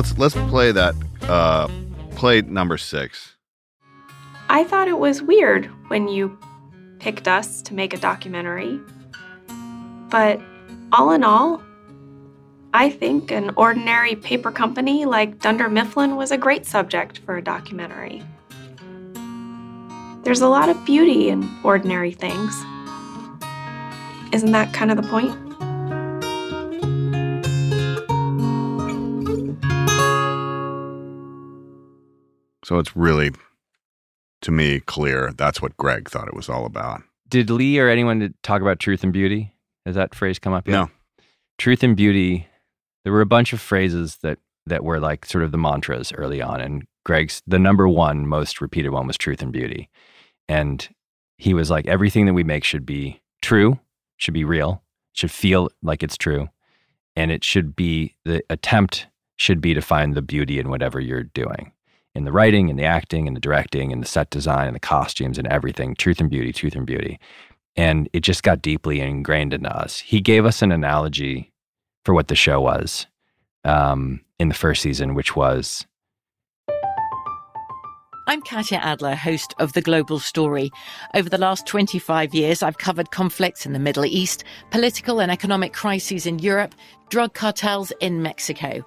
Let's let's play that. Uh, play number six. I thought it was weird when you picked us to make a documentary. But all in all, I think an ordinary paper company like Dunder Mifflin was a great subject for a documentary. There's a lot of beauty in ordinary things. Isn't that kind of the point? So it's really, to me, clear that's what Greg thought it was all about. Did Lee or anyone talk about truth and beauty? Has that phrase come up yet? No. Truth and beauty. There were a bunch of phrases that that were like sort of the mantras early on, and Greg's the number one most repeated one was truth and beauty, and he was like everything that we make should be true, should be real, should feel like it's true, and it should be the attempt should be to find the beauty in whatever you're doing in the writing and the acting and the directing and the set design and the costumes and everything truth and beauty truth and beauty and it just got deeply ingrained into us he gave us an analogy for what the show was um, in the first season which was I'm Katya Adler, host of The Global Story. Over the last 25 years, I've covered conflicts in the Middle East, political and economic crises in Europe, drug cartels in Mexico.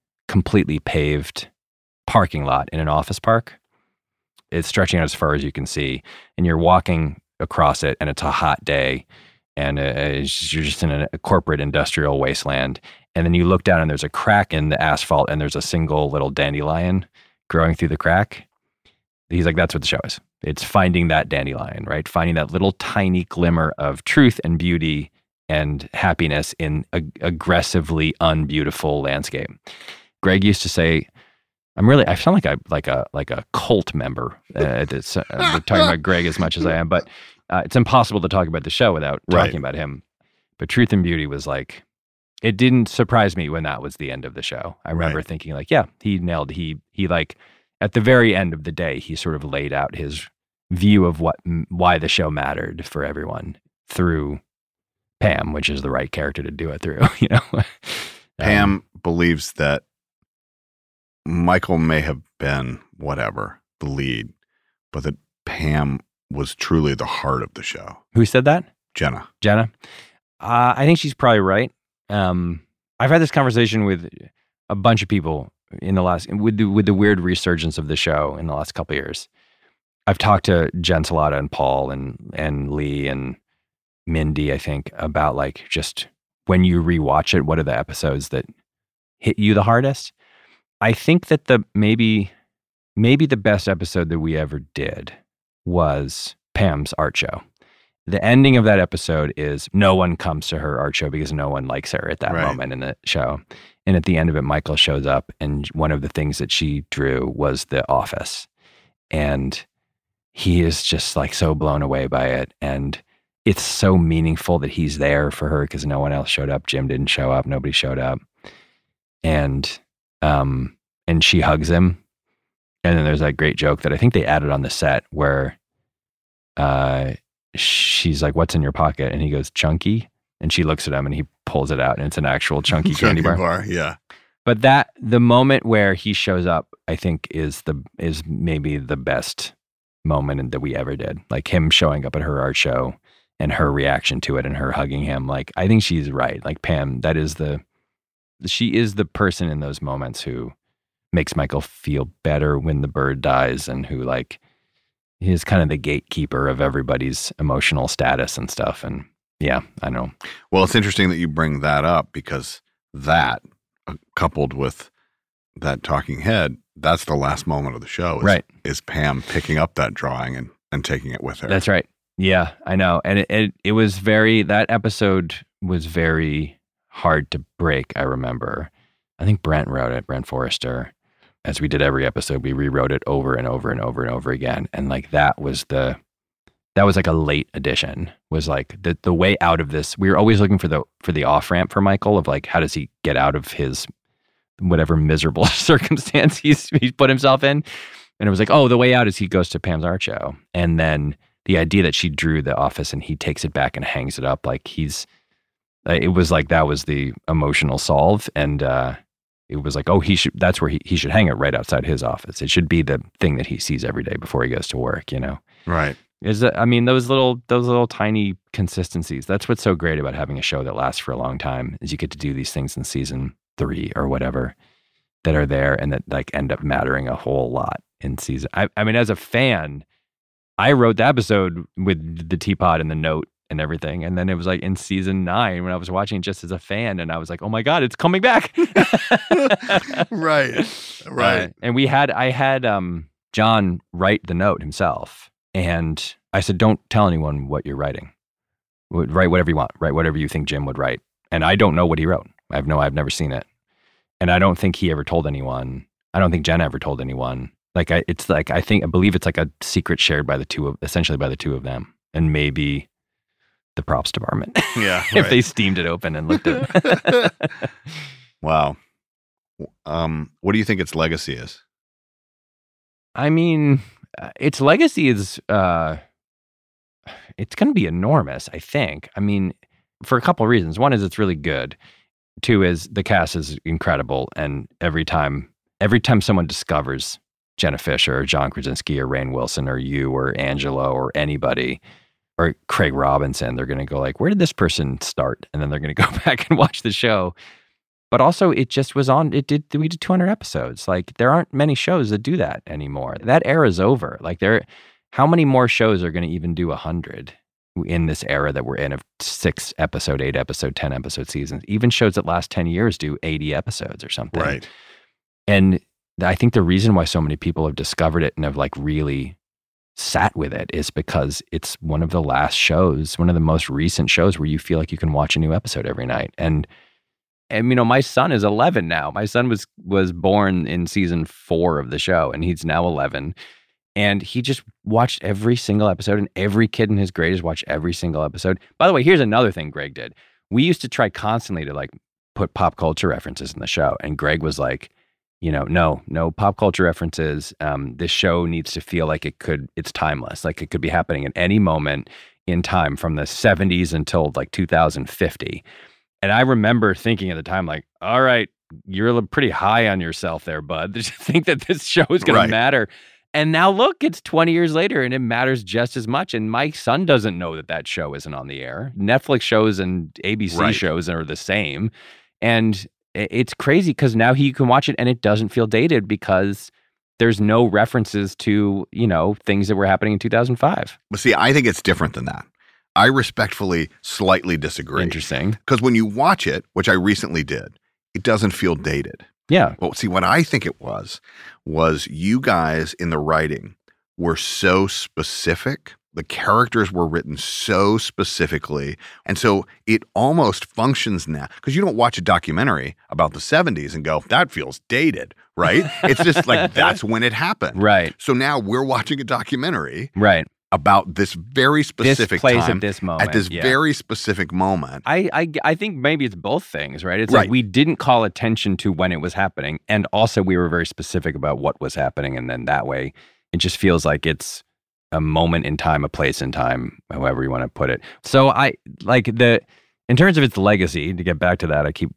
completely paved parking lot in an office park. It's stretching out as far as you can see, and you're walking across it, and it's a hot day, and uh, you're just in a, corporate industrial wasteland. And then you look down, and there's a crack in the asphalt, and there's a single little dandelion growing through the crack. He's like, that's what the show is. It's finding that dandelion, right? Finding that little tiny glimmer of truth and beauty and happiness in a aggressively unbeautiful landscape. Greg used to say, "I'm really I sound like a like a like a cult member. Uh, it's, uh, we're talking about Greg as much as I am, but uh, it's impossible to talk about the show without Right. talking about him. But Truth and Beauty was like it didn't surprise me when that was the end of the show. I remember Right. thinking like, yeah, he nailed. He he like at the very end of the day, he sort of laid out his view of what why the show mattered for everyone through Pam, which is the right character to do it through. You know, Um, Pam believes that Michael may have been whatever the lead, but that Pam was truly the heart of the show. who said that? Jenna. Jenna. Uh, I think she's probably right. Um, I've had this conversation with a bunch of people in the last with the, with the weird resurgence of the show in the last couple of years. I've talked to Jen Celotta and Paul and and Lee and Mindy. I think about like just when you rewatch it, what are the episodes that hit you the hardest? I think that the maybe maybe the best episode that we ever did was Pam's art show. The ending of that episode is no one comes to her art show because no one likes her at that Right. moment in the show. And at the end of it, Michael shows up, and one of the things that she drew was the office. And he is just like so blown away by it. And it's so meaningful that he's there for her because no one else showed up. Jim didn't show up, nobody showed up. And um and she hugs him. And then there's that great joke that I think they added on the set where uh she's like, What's in your pocket? And he goes, Chunky. And she looks at him and he pulls it out and it's an actual chunky candy bar. Yeah. But that the moment where he shows up, I think is the is maybe the best moment that we ever did. Like him showing up at her art show and her reaction to it and her hugging him. Like I think she's right. Like Pam, that is the she is the person in those moments who makes Michael feel better when the bird dies and who like is kind of the gatekeeper of everybody's emotional status and stuff. And yeah, I know. Well, it's interesting that you bring that up because that, uh, coupled with that talking head, that's the last moment of the show. Is, Right. Is Pam picking up that drawing and, and taking it with her? That's right. Yeah, I know. And it, it it was very that episode was very hard to break, I remember. I think Brent wrote it, Brent Forrester. As we did every episode, we rewrote it over and over and over and over again. And like that was the that was like a late addition. Was like the the way out of this. We were always looking for the for the off ramp for Michael of like how does he get out of his whatever miserable circumstance he's he's put himself in. And it was like, oh, the way out is he goes to Pam's art show. And then the idea that she drew the office and he takes it back and hangs it up like he's uh, it was like that was the emotional solve and uh it was like oh he should that's where he, he should hang it right outside his office it should be the thing that he sees every day before he goes to work you know Right. is that i mean those little those little tiny consistencies that's what's so great about having a show that lasts for a long time is you get to do these things in season three or whatever that are there and that like end up mattering a whole lot in season i, I mean as a fan I wrote the episode with the teapot and the note and everything. And then it was like in season nine when I was watching just as a fan, and I was like, oh my God, it's coming back. right. Right. Uh, and we had, I had um, John write the note himself. And I said, don't tell anyone what you're writing. Write whatever you want. Write whatever you think Jim would write. And I don't know what he wrote. I have no, I've never seen it. And I don't think he ever told anyone. I don't think Jen ever told anyone. Like I, it's like I think I believe it's like a secret shared by the two of essentially by the two of them, and maybe the props department. Yeah, if right. they steamed it open and looked at it. Wow. Um, what do you think its legacy is? I mean, uh, its legacy is uh, it's going to be enormous. I think. I mean, for a couple of reasons. One is it's really good. Two is the cast is incredible, and every time every time someone discovers Jenna Fischer or John Krasinski or Rainn Wilson or you or Angela or anybody or Craig Robinson, they're going to go like, "Where did this person start?" And then they're going to go back and watch the show. But also, it just was on. It did. We did 200 episodes. Like there aren't many shows that do that anymore. That era's over. Like there, how many more shows are going to even do 100 in this era that we're in of six episode, eight episode, 10 episode seasons? Even shows that last 10 years do 80 episodes or something. Right. And I think the reason why so many people have discovered it and have like really sat with it is because it's one of the last shows, one of the most recent shows where you feel like you can watch a new episode every night. And and you know, my son is 11 now. My son was was born in season 4 of the show and he's now 11. And he just watched every single episode and every kid in his grade has watched every single episode. By the way, here's another thing Greg did. We used to try constantly to like put pop culture references in the show. And Greg was like, you know, no, no pop culture references. Um, this show needs to feel like it could, it's timeless, like it could be happening at any moment in time from the 70s until like 2050. And I remember thinking at the time, like, all right, you're pretty high on yourself there, bud. To think that this show is going Right. to matter. And now look, it's 20 years later and it matters just as much. And my son doesn't know that that show isn't on the air. Netflix shows and ABC Right. shows are the same. And it's crazy because now he can watch it and it doesn't feel dated because there's no references to, you know, things that were happening in 2005. But see, I think it's different than that. I respectfully slightly disagree. Interesting. Because when you watch it, which I recently did, it doesn't feel dated. Yeah. Well, see, what I think it was, was you guys in the writing were so specific. The characters were written so specifically. And so it almost functions now because you don't watch a documentary about the 70s and go, that feels dated, right? it's just like that's when it happened. Right. So now we're watching a documentary Right. about this very specific place at this this At moment, this yeah. very specific moment. I, I I think maybe it's both things, right? It's Right. like we didn't call attention to when it was happening, and also we were very specific about what was happening, and then that way it just feels like it's a moment in time, a place in time, however you want to put it. So I like the in terms of its legacy. To get back to that, I keep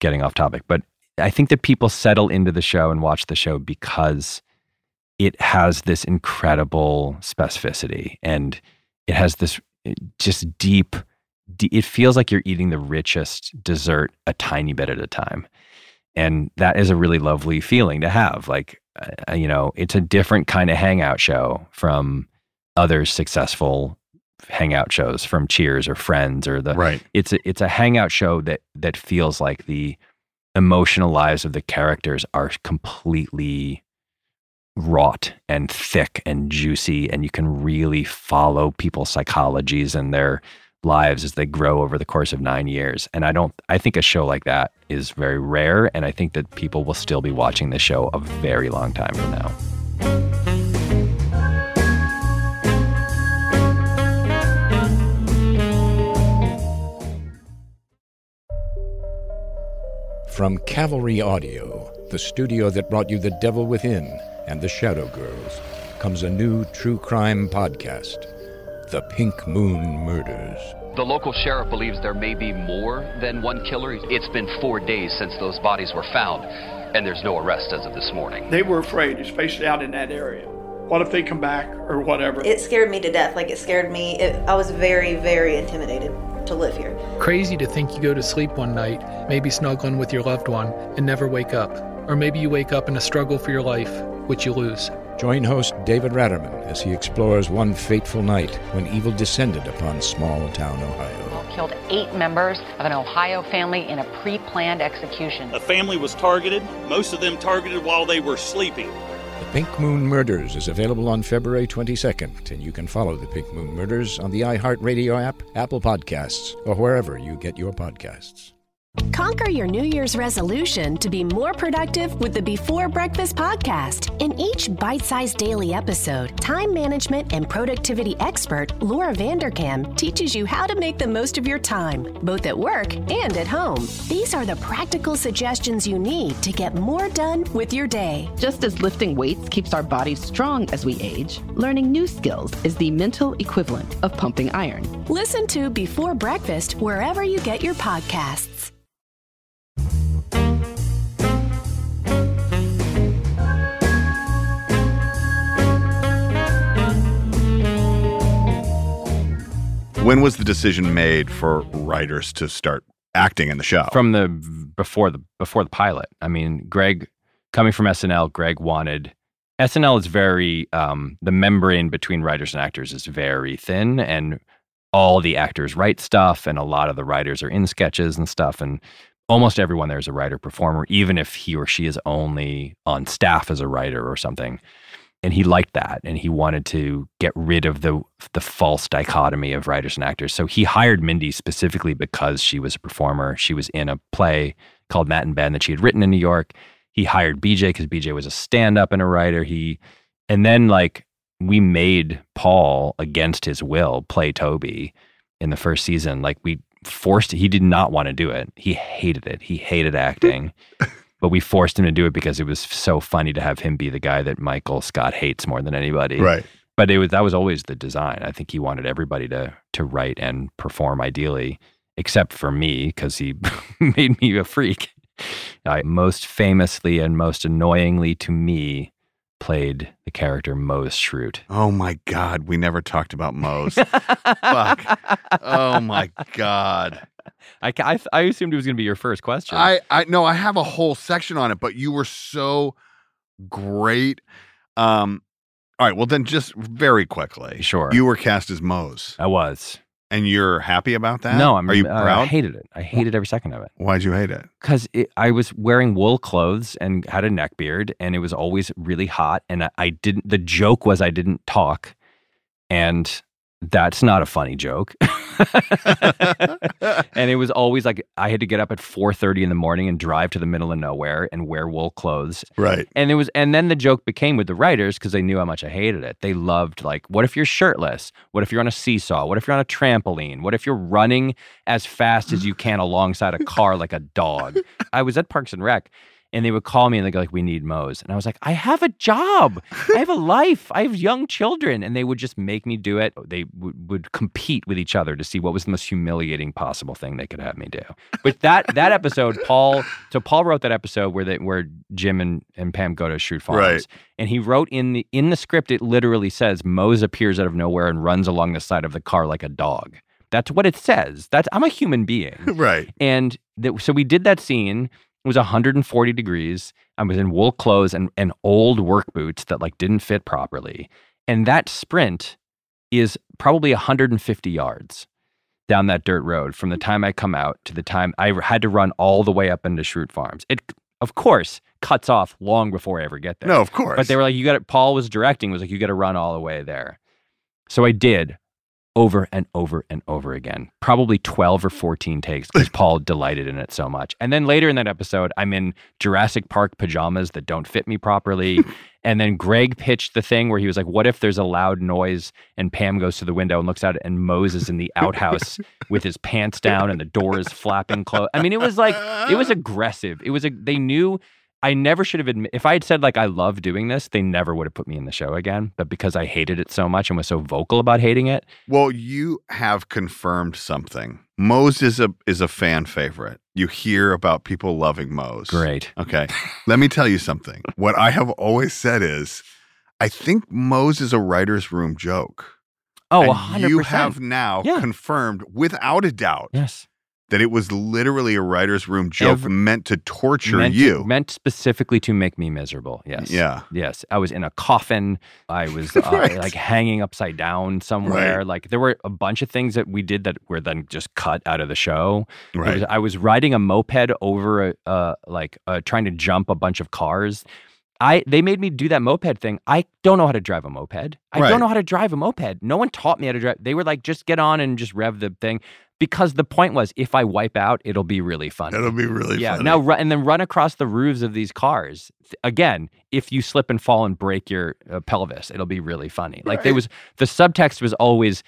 getting off topic, but I think that people settle into the show and watch the show because it has this incredible specificity and it has this eh, just deep it feels like you're eating the richest dessert a tiny bit at a time and that is a really lovely feeling to have like uh, you know it's a different kind of hangout show from other successful hangout shows from cheers or friends or the Right. it's a, it's a hangout show that that feels like the emotional lives of the characters are completely wrought and thick and juicy and you can really follow people's psychologies and their lives as they grow over the course of 9 years and I don't I think a show like that is very rare and I think that people will still be watching the show a very long time from now. From Cavalry Audio, the studio that brought you The Devil Within and The Shadow Girls, comes a new true crime podcast, The Pink Moon Murders. The local sheriff believes there may be more than one killer. It's been four days since those bodies were found, and there's no arrest as of this morning. They were afraid, especially out in that area. What if they come back or whatever? It scared me to death. Like it scared me. It, I was very, very intimidated to live here. Crazy to think you go to sleep one night, maybe snuggling with your loved one, and never wake up. Or maybe you wake up in a struggle for your life, which you lose. Join host David Ratterman as he explores one fateful night when evil descended upon small town Ohio. killed eight members of an Ohio family in a pre planned execution. A family was targeted, most of them targeted while they were sleeping. The Pink Moon Murders is available on February 22nd, and you can follow the Pink Moon Murders on the iHeartRadio app, Apple Podcasts, or wherever you get your podcasts. Conquer your New Year's resolution to be more productive with the Before Breakfast podcast. In each bite sized daily episode, time management and productivity expert Laura Vanderkam teaches you how to make the most of your time, both at work and at home. These are the practical suggestions you need to get more done with your day. Just as lifting weights keeps our bodies strong as we age, learning new skills is the mental equivalent of pumping iron. Listen to Before Breakfast wherever you get your podcasts. When was the decision made for writers to start acting in the show? From the before the before the pilot. I mean, Greg coming from SNL, Greg wanted SNL is very um, the membrane between writers and actors is very thin, and all the actors write stuff, and a lot of the writers are in sketches and stuff, and almost everyone there is a writer performer, even if he or she is only on staff as a writer or something. And he liked that, and he wanted to get rid of the the false dichotomy of writers and actors. So he hired Mindy specifically because she was a performer. She was in a play called Matt and Ben that she had written in New York. He hired BJ because BJ was a stand up and a writer. He and then like we made Paul against his will play Toby in the first season. Like we forced he did not want to do it. He hated it. He hated acting. but we forced him to do it because it was so funny to have him be the guy that Michael Scott hates more than anybody. Right. But it was that was always the design. I think he wanted everybody to to write and perform ideally, except for me because he made me a freak. I most famously and most annoyingly to me played the character Mose Schrute. Oh my God, we never talked about Mose. Fuck. Oh my God. I, I, I assumed it was going to be your first question. I, I no, I have a whole section on it, but you were so great. Um, all right, well then, just very quickly, sure, you were cast as Mose. I was, and you're happy about that? no, I'm. Are you uh, proud? I hated it. I hated every second of it. Why'd you hate it? because I was wearing wool clothes and had a neck beard, and it was always really hot. And I, I didn't. The joke was I didn't talk, and that's not a funny joke. and it was always like I had to get up at four thirty in the morning and drive to the middle of nowhere and wear wool clothes. Right. And it was, and then the joke became with the writers because they knew how much I hated it. They loved like, what if you're shirtless? What if you're on a seesaw? What if you're on a trampoline? What if you're running as fast as you can alongside a car like a dog? I was at Parks and Rec. And they would call me and they'd go like, "We need Mose," and I was like, "I have a job, I have a life, I have young children," and they would just make me do it. They w- would compete with each other to see what was the most humiliating possible thing they could have me do. But that that episode, Paul, so Paul wrote that episode where they where Jim and, and Pam go to shoot farms, Right. and he wrote in the in the script it literally says Mose appears out of nowhere and runs along the side of the car like a dog. That's what it says. That's I'm a human being. right. And th- so we did that scene. It was 140 degrees. I was in wool clothes and, and old work boots that like didn't fit properly. And that sprint is probably 150 yards down that dirt road from the time I come out to the time I had to run all the way up into Schrute Farms. It of course cuts off long before I ever get there. No, of course. But they were like, you got it. Paul was directing, was like, you got to run all the way there. So I did over and over and over again, probably 12 or 14 takes because Paul delighted in it so much. And then later in that episode, I'm in Jurassic Park pajamas that don't fit me properly. and then Greg pitched the thing where he was like, What if there's a loud noise and Pam goes to the window and looks out and Mose's in the outhouse with his pants down and the door is flapping closed? I mean, it was like, it was aggressive. It was a, they knew. I never should have admitted. If I had said like I love doing this, they never would have put me in the show again. But because I hated it so much and was so vocal about hating it, Well, you have confirmed something. Mose is a is a fan favorite. You hear about people loving Mose. Great. Okay. Let me tell you something. What I have always said is I think Mose is a writer's room joke. Oh, And 100%. You have now Yeah. confirmed without a doubt yes, that it was literally a writer's room joke Every- meant to torture meant you. meant specifically to make me miserable. Yes. Yeah. Yes. I was in a coffin. I was uh, Right. like hanging upside down somewhere. Right. Like there were a bunch of things that we did that were then just cut out of the show. Right. was- I was riding a moped over a uh, like uh, trying to jump a bunch of cars. I they made me do that moped thing. I don't know how to drive a moped. I Right. don't know how to drive a moped. No one taught me how to drive. They were like, just get on and just rev the thing. Because the point was, if I wipe out, it'll be really fun. It'll be really yeah. funny. Now and then run across the roofs of these cars. Again, if you slip and fall and break your uh, pelvis, it'll be really funny. Like there was the subtext was always,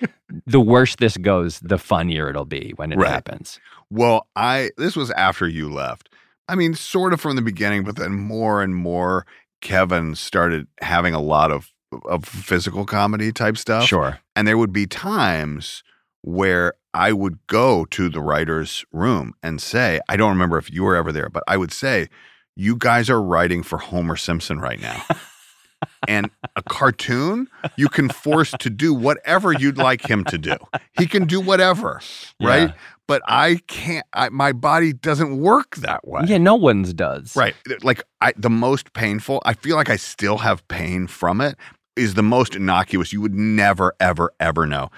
the worse this goes, the funnier it'll be when it Right. happens. Well, I this was after you left. I mean, sort of from the beginning, but then more and more Kevin started having a lot of of physical comedy type stuff. Sure. And there would be times where I would go to the writer's room and say, I don't remember if you were ever there, but I would say, you guys are writing for Homer Simpson right now. and a cartoon, you can force to do whatever you'd like him to do. He can do whatever, right? Yeah. But I can't, I, my body doesn't work that way. Yeah, no one's does. Right. Like I, the most painful, I feel like I still have pain from it, is the most innocuous. You would never, ever, ever know.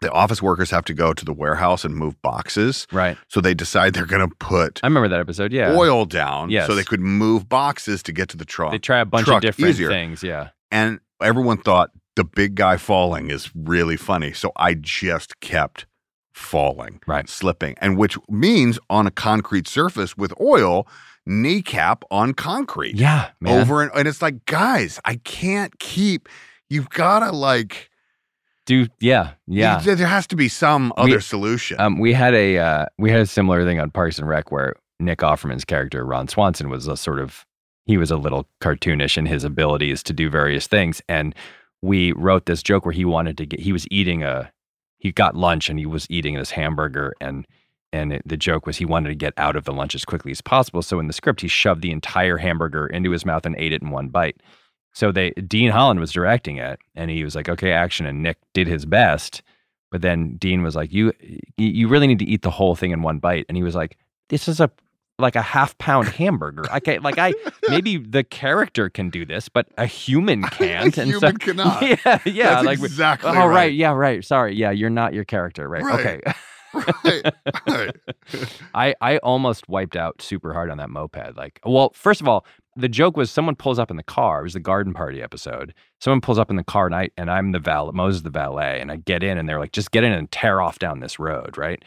The office workers have to go to the warehouse and move boxes. Right. So they decide they're going to put I remember that episode. Yeah. oil down Yes. so they could move boxes to get to the truck. They try a bunch truck of different easier. things. Yeah. And everyone thought the big guy falling is really funny. So I just kept falling, Right. slipping, and which means on a concrete surface with oil, kneecap on concrete. Yeah. Man. Over and, and it's like, guys, I can't keep, you've got to like, do yeah yeah. There has to be some We- other solution. Um, we had a uh, we had a similar thing on Parks and Rec where Nick Offerman's character Ron Swanson was a sort of he was a little cartoonish in his abilities to do various things, and we wrote this joke where he wanted to get he was eating a he got lunch and he was eating this hamburger and and it, the joke was he wanted to get out of the lunch as quickly as possible. So in the script, he shoved the entire hamburger into his mouth and ate it in one bite. So they Dean Holland was directing it, and he was like, "Okay, action." And Nick did his best, but then Dean was like, "You you really need to eat the whole thing in one bite." And he was like, "This is a like a half pound hamburger. I can't like I maybe the character can do this, but a human can't." and human cannot. Yeah, yeah. That's like exactly Oh, right. right. Yeah, right. Sorry. Yeah, you're not your character. Right. Right. Okay. right, right. I I almost wiped out super hard on that moped. Like, well, first of all, the joke was someone pulls up in the car. It was the garden party episode. Someone pulls up in the car, and I and I'm the valet. Mose's the valet, and I get in, and they're like, "Just get in and tear off down this road, right?"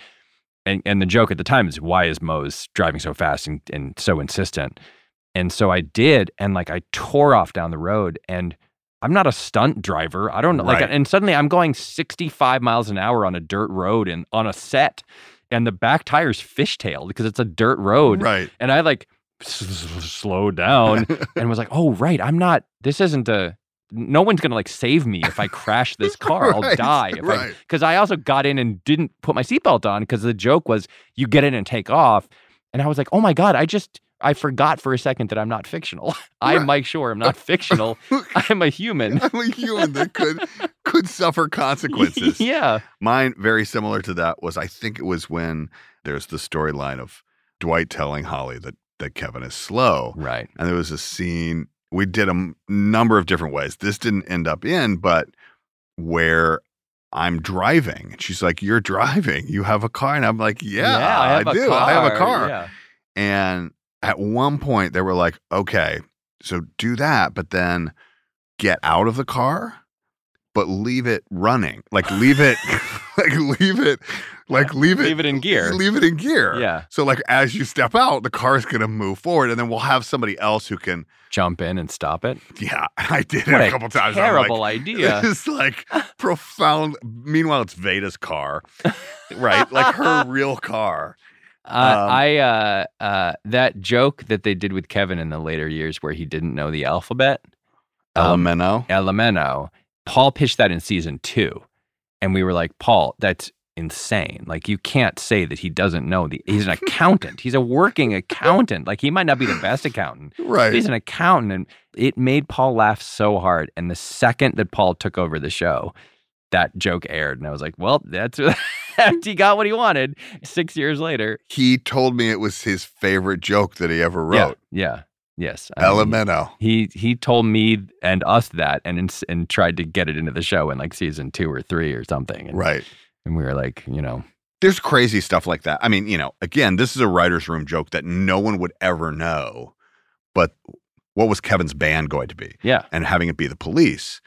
And and the joke at the time is, "Why is Mose driving so fast and and so insistent?" And so I did, and like I tore off down the road, and I'm not a stunt driver. I don't know. Like, and suddenly I'm going 65 miles an hour on a dirt road and on a set, and the back tire's fishtailed because it's a dirt road. Right. And I like slowed down and was like, oh, right. I'm not, this isn't a, no one's going to like save me if I crash this car. I'll die. If right. because I also got in and didn't put my seatbelt on because the joke was you get in and take off. And I was like, oh my God, I just, I forgot for a second that I'm not fictional. I'm Right. Mike Schur. I'm not fictional. I'm a human. I'm a human that could could suffer consequences. yeah. Mine, very similar to that, was I think it was when there's the storyline of Dwight telling Holly that that Kevin is slow. Right. And there was a scene we did a number of different ways. This didn't end up in, but where I'm driving. And she's like, You're driving. You have a car. And I'm like, Yeah, Yeah, I a do. I have a car, car. yeah. And at one point, they were like, Okay, so do that, but then get out of the car, but leave it running. Like, leave it, like, leave it, like, leave it, Leave it in gear. Leave it in gear. Yeah. So, like, as you step out, the car is going to move forward, and then we'll have somebody else who can Jump in and stop it. yeah, I did What it a a couple times. I'm terrible like, idea. It's like profound. Meanwhile, it's Veda's car, right? Like her real car. Uh, Um, I uh, uh, that joke that they did with Kevin in the later years where he didn't know the alphabet. um, Elemento. Elemento. Paul pitched that in season two, and we were like, Paul, that's insane. Like you can't say that he doesn't know the. He's an accountant. he's a working accountant. Like he might not be the best accountant. Right. He's an accountant, and it made Paul laugh so hard. And the second that Paul took over the show, that joke aired, and I was like, well, that's he got what he wanted. Six years later. He told me it was his favorite joke that he ever wrote. Yeah. Yeah. Yes. I mean, Elemento. he he told me and us that and and tried to get it into the show in like season two or three or something. And, Right. And we were like, you know, There's crazy stuff like that. I mean, you know, again, this is a writer's room joke that no one would ever know. But what was Kevin's band going to be? Yeah. And having it be the police.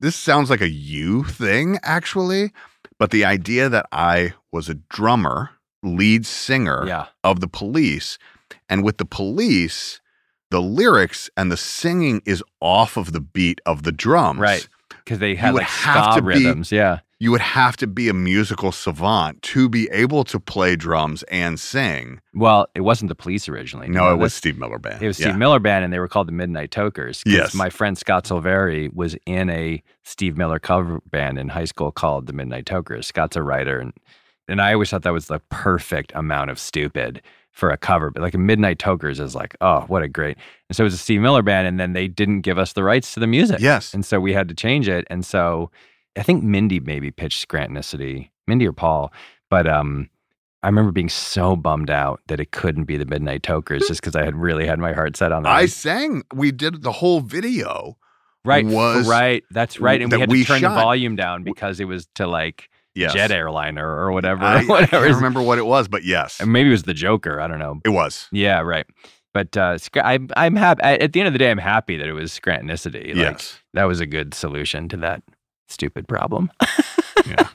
This sounds like a you thing, actually. But the idea that I was a drummer, lead singer Yeah. of the police, and with the police, the lyrics and the singing is off of the beat of the drums. right. Because they had like have ska to be- rhythms. yeah. You would have to be a musical savant to be able to play drums and sing. Well, it wasn't the police originally. No, it was Steve Miller Band. It was Yeah. Steve Miller Band, and they were called the Midnight Tokers. Yes. My friend Scott Silveri was in a Steve Miller cover band in high school called the Midnight Tokers. Scott's a writer, and and I always thought that was the perfect amount of stupid for a cover. But like a Midnight Tokers is like, oh, what a great. And so it was a Steve Miller band, and then they didn't give us the rights to the music. Yes. And so we had to change it. And so I think Mindy maybe pitched Scrantonicity, Mindy or Paul, but um. I remember being so bummed out that it couldn't be the Midnight Tokers just because I had really had my heart set on that. I sang, we did the whole video. right, was right. That's right. And we had to we turn the volume down because it was to like Yes. jet airliner or whatever. I, I whatever. can't remember what it was, but yes, And maybe it was the Joker. I don't know. it was. Yeah, right. But uh, I'm I'm happy. At the end of the day, I'm happy that it was Scrantonicity. Like, Yes. that was a good solution to that stupid problem. Yeah.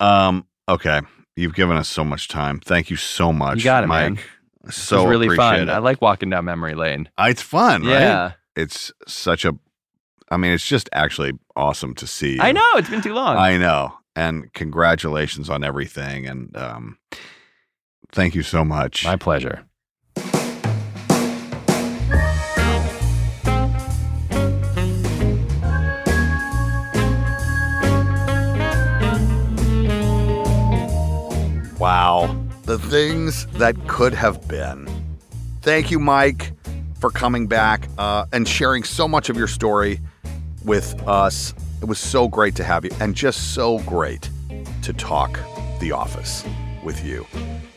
Um, okay. You've given us so much time. Thank you so much. You got it, Mike. man. So really fun. it. I like walking down memory lane. Uh, It's fun, right? Yeah. It's such a I mean, it's just actually awesome to see. I know it's been too long. I know. And congratulations on everything. And um, thank you so much. My pleasure. Wow. The things that could have been. Thank you, Mike, for coming back uh, and sharing so much of your story with us. It was so great to have you and just so great to talk The Office with you.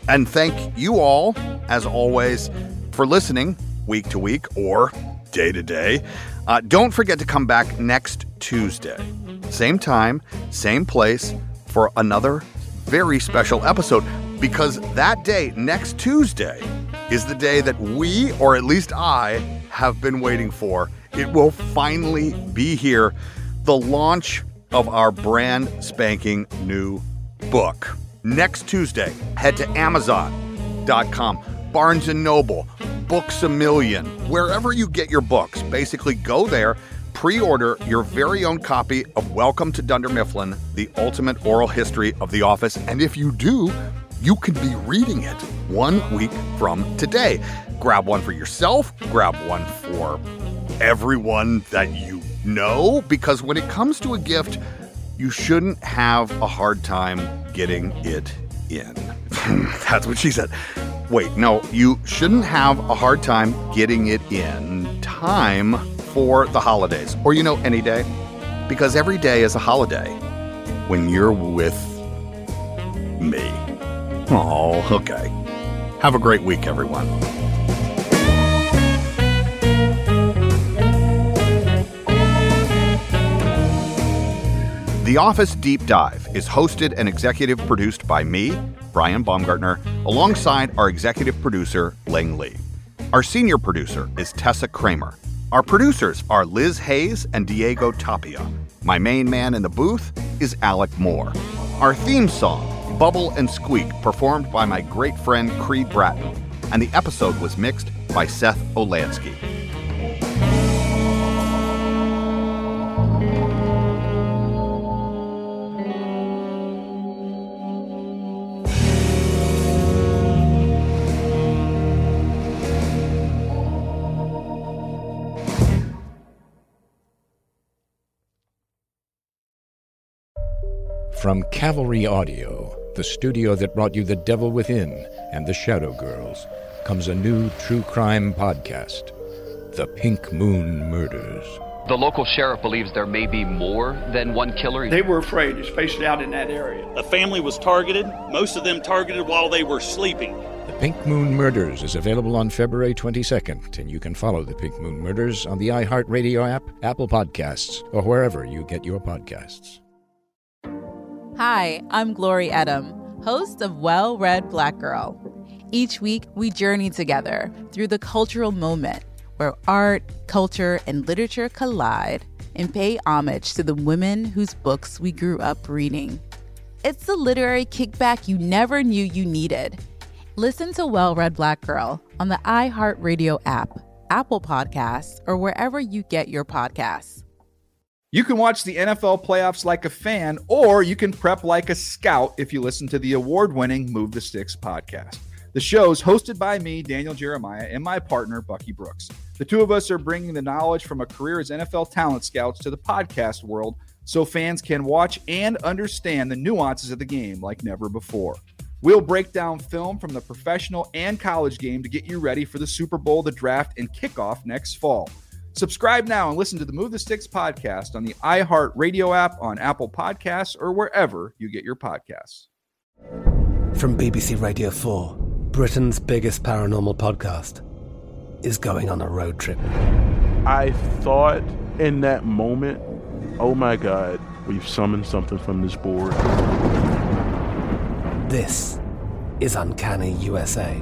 And thank you all, as always, for listening week to week or day to day. Uh, don't forget to come back next Tuesday, same time, same place, for another very special episode because that day, next Tuesday, is the day that we, or at least I, have been waiting for. It will finally be here the launch of our brand spanking new book. Next Tuesday, head to Amazon.com, Barnes and Noble, Books a Million, wherever you get your books. Basically, go there pre order your very own copy of Welcome to Dunder Mifflin, the ultimate oral history of The Office. And if you do, you can be reading it one week from today. Grab one for yourself, grab one for everyone that you know, because when it comes to a gift, you shouldn't have a hard time getting it in. That's what she said. Wait, no, you shouldn't have a hard time getting it in time for the holidays, or you know, any day, because every day is a holiday when you're with me. Oh, okay. Have a great week, everyone. The Office Deep Dive is hosted and executive produced by me, Brian Baumgartner, alongside our executive producer, Ling Lee. Our senior producer is Tessa Kramer. Our producers are Liz Hayes and Diego Tapia. My main man in the booth is Alec Moore. Our theme song, Bubble and Squeak, performed by my great friend Creed Bratton, and the episode was mixed by Seth Olansky. From Cavalry Audio, the studio that brought you The Devil Within and The Shadow Girls, comes a new true crime podcast, The Pink Moon Murders. The local sheriff believes there may be more than one killer. They were afraid, especially out in that area. A family was targeted, most of them targeted while they were sleeping. The Pink Moon Murders is available on February 22nd, and you can follow The Pink Moon Murders on the iHeartRadio app, Apple Podcasts, or wherever you get your podcasts. Hi, I'm Glory Edim, host of Well Read Black Girl. Each week, we journey together through the cultural moment where art, culture, and literature collide and pay homage to the women whose books we grew up reading. It's the literary kickback you never knew you needed. Listen to Well Read Black Girl on the iHeartRadio app, Apple Podcasts, or wherever you get your podcasts. You can watch the NFL playoffs like a fan, or you can prep like a scout if you listen to the award winning Move the Sticks podcast. The show's hosted by me, Daniel Jeremiah, and my partner, Bucky Brooks. The two of us are bringing the knowledge from a career as NFL talent scouts to the podcast world so fans can watch and understand the nuances of the game like never before. We'll break down film from the professional and college game to get you ready for the Super Bowl, the draft, and kickoff next fall. Subscribe now and listen to the Move the Sticks podcast on the iHeart Radio app, on Apple Podcasts, or wherever you get your podcasts. From BBC Radio 4, Britain's biggest paranormal podcast is going on a road trip. I thought in that moment, oh my God, we've summoned something from this board. This is Uncanny USA.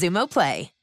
Xumo Play.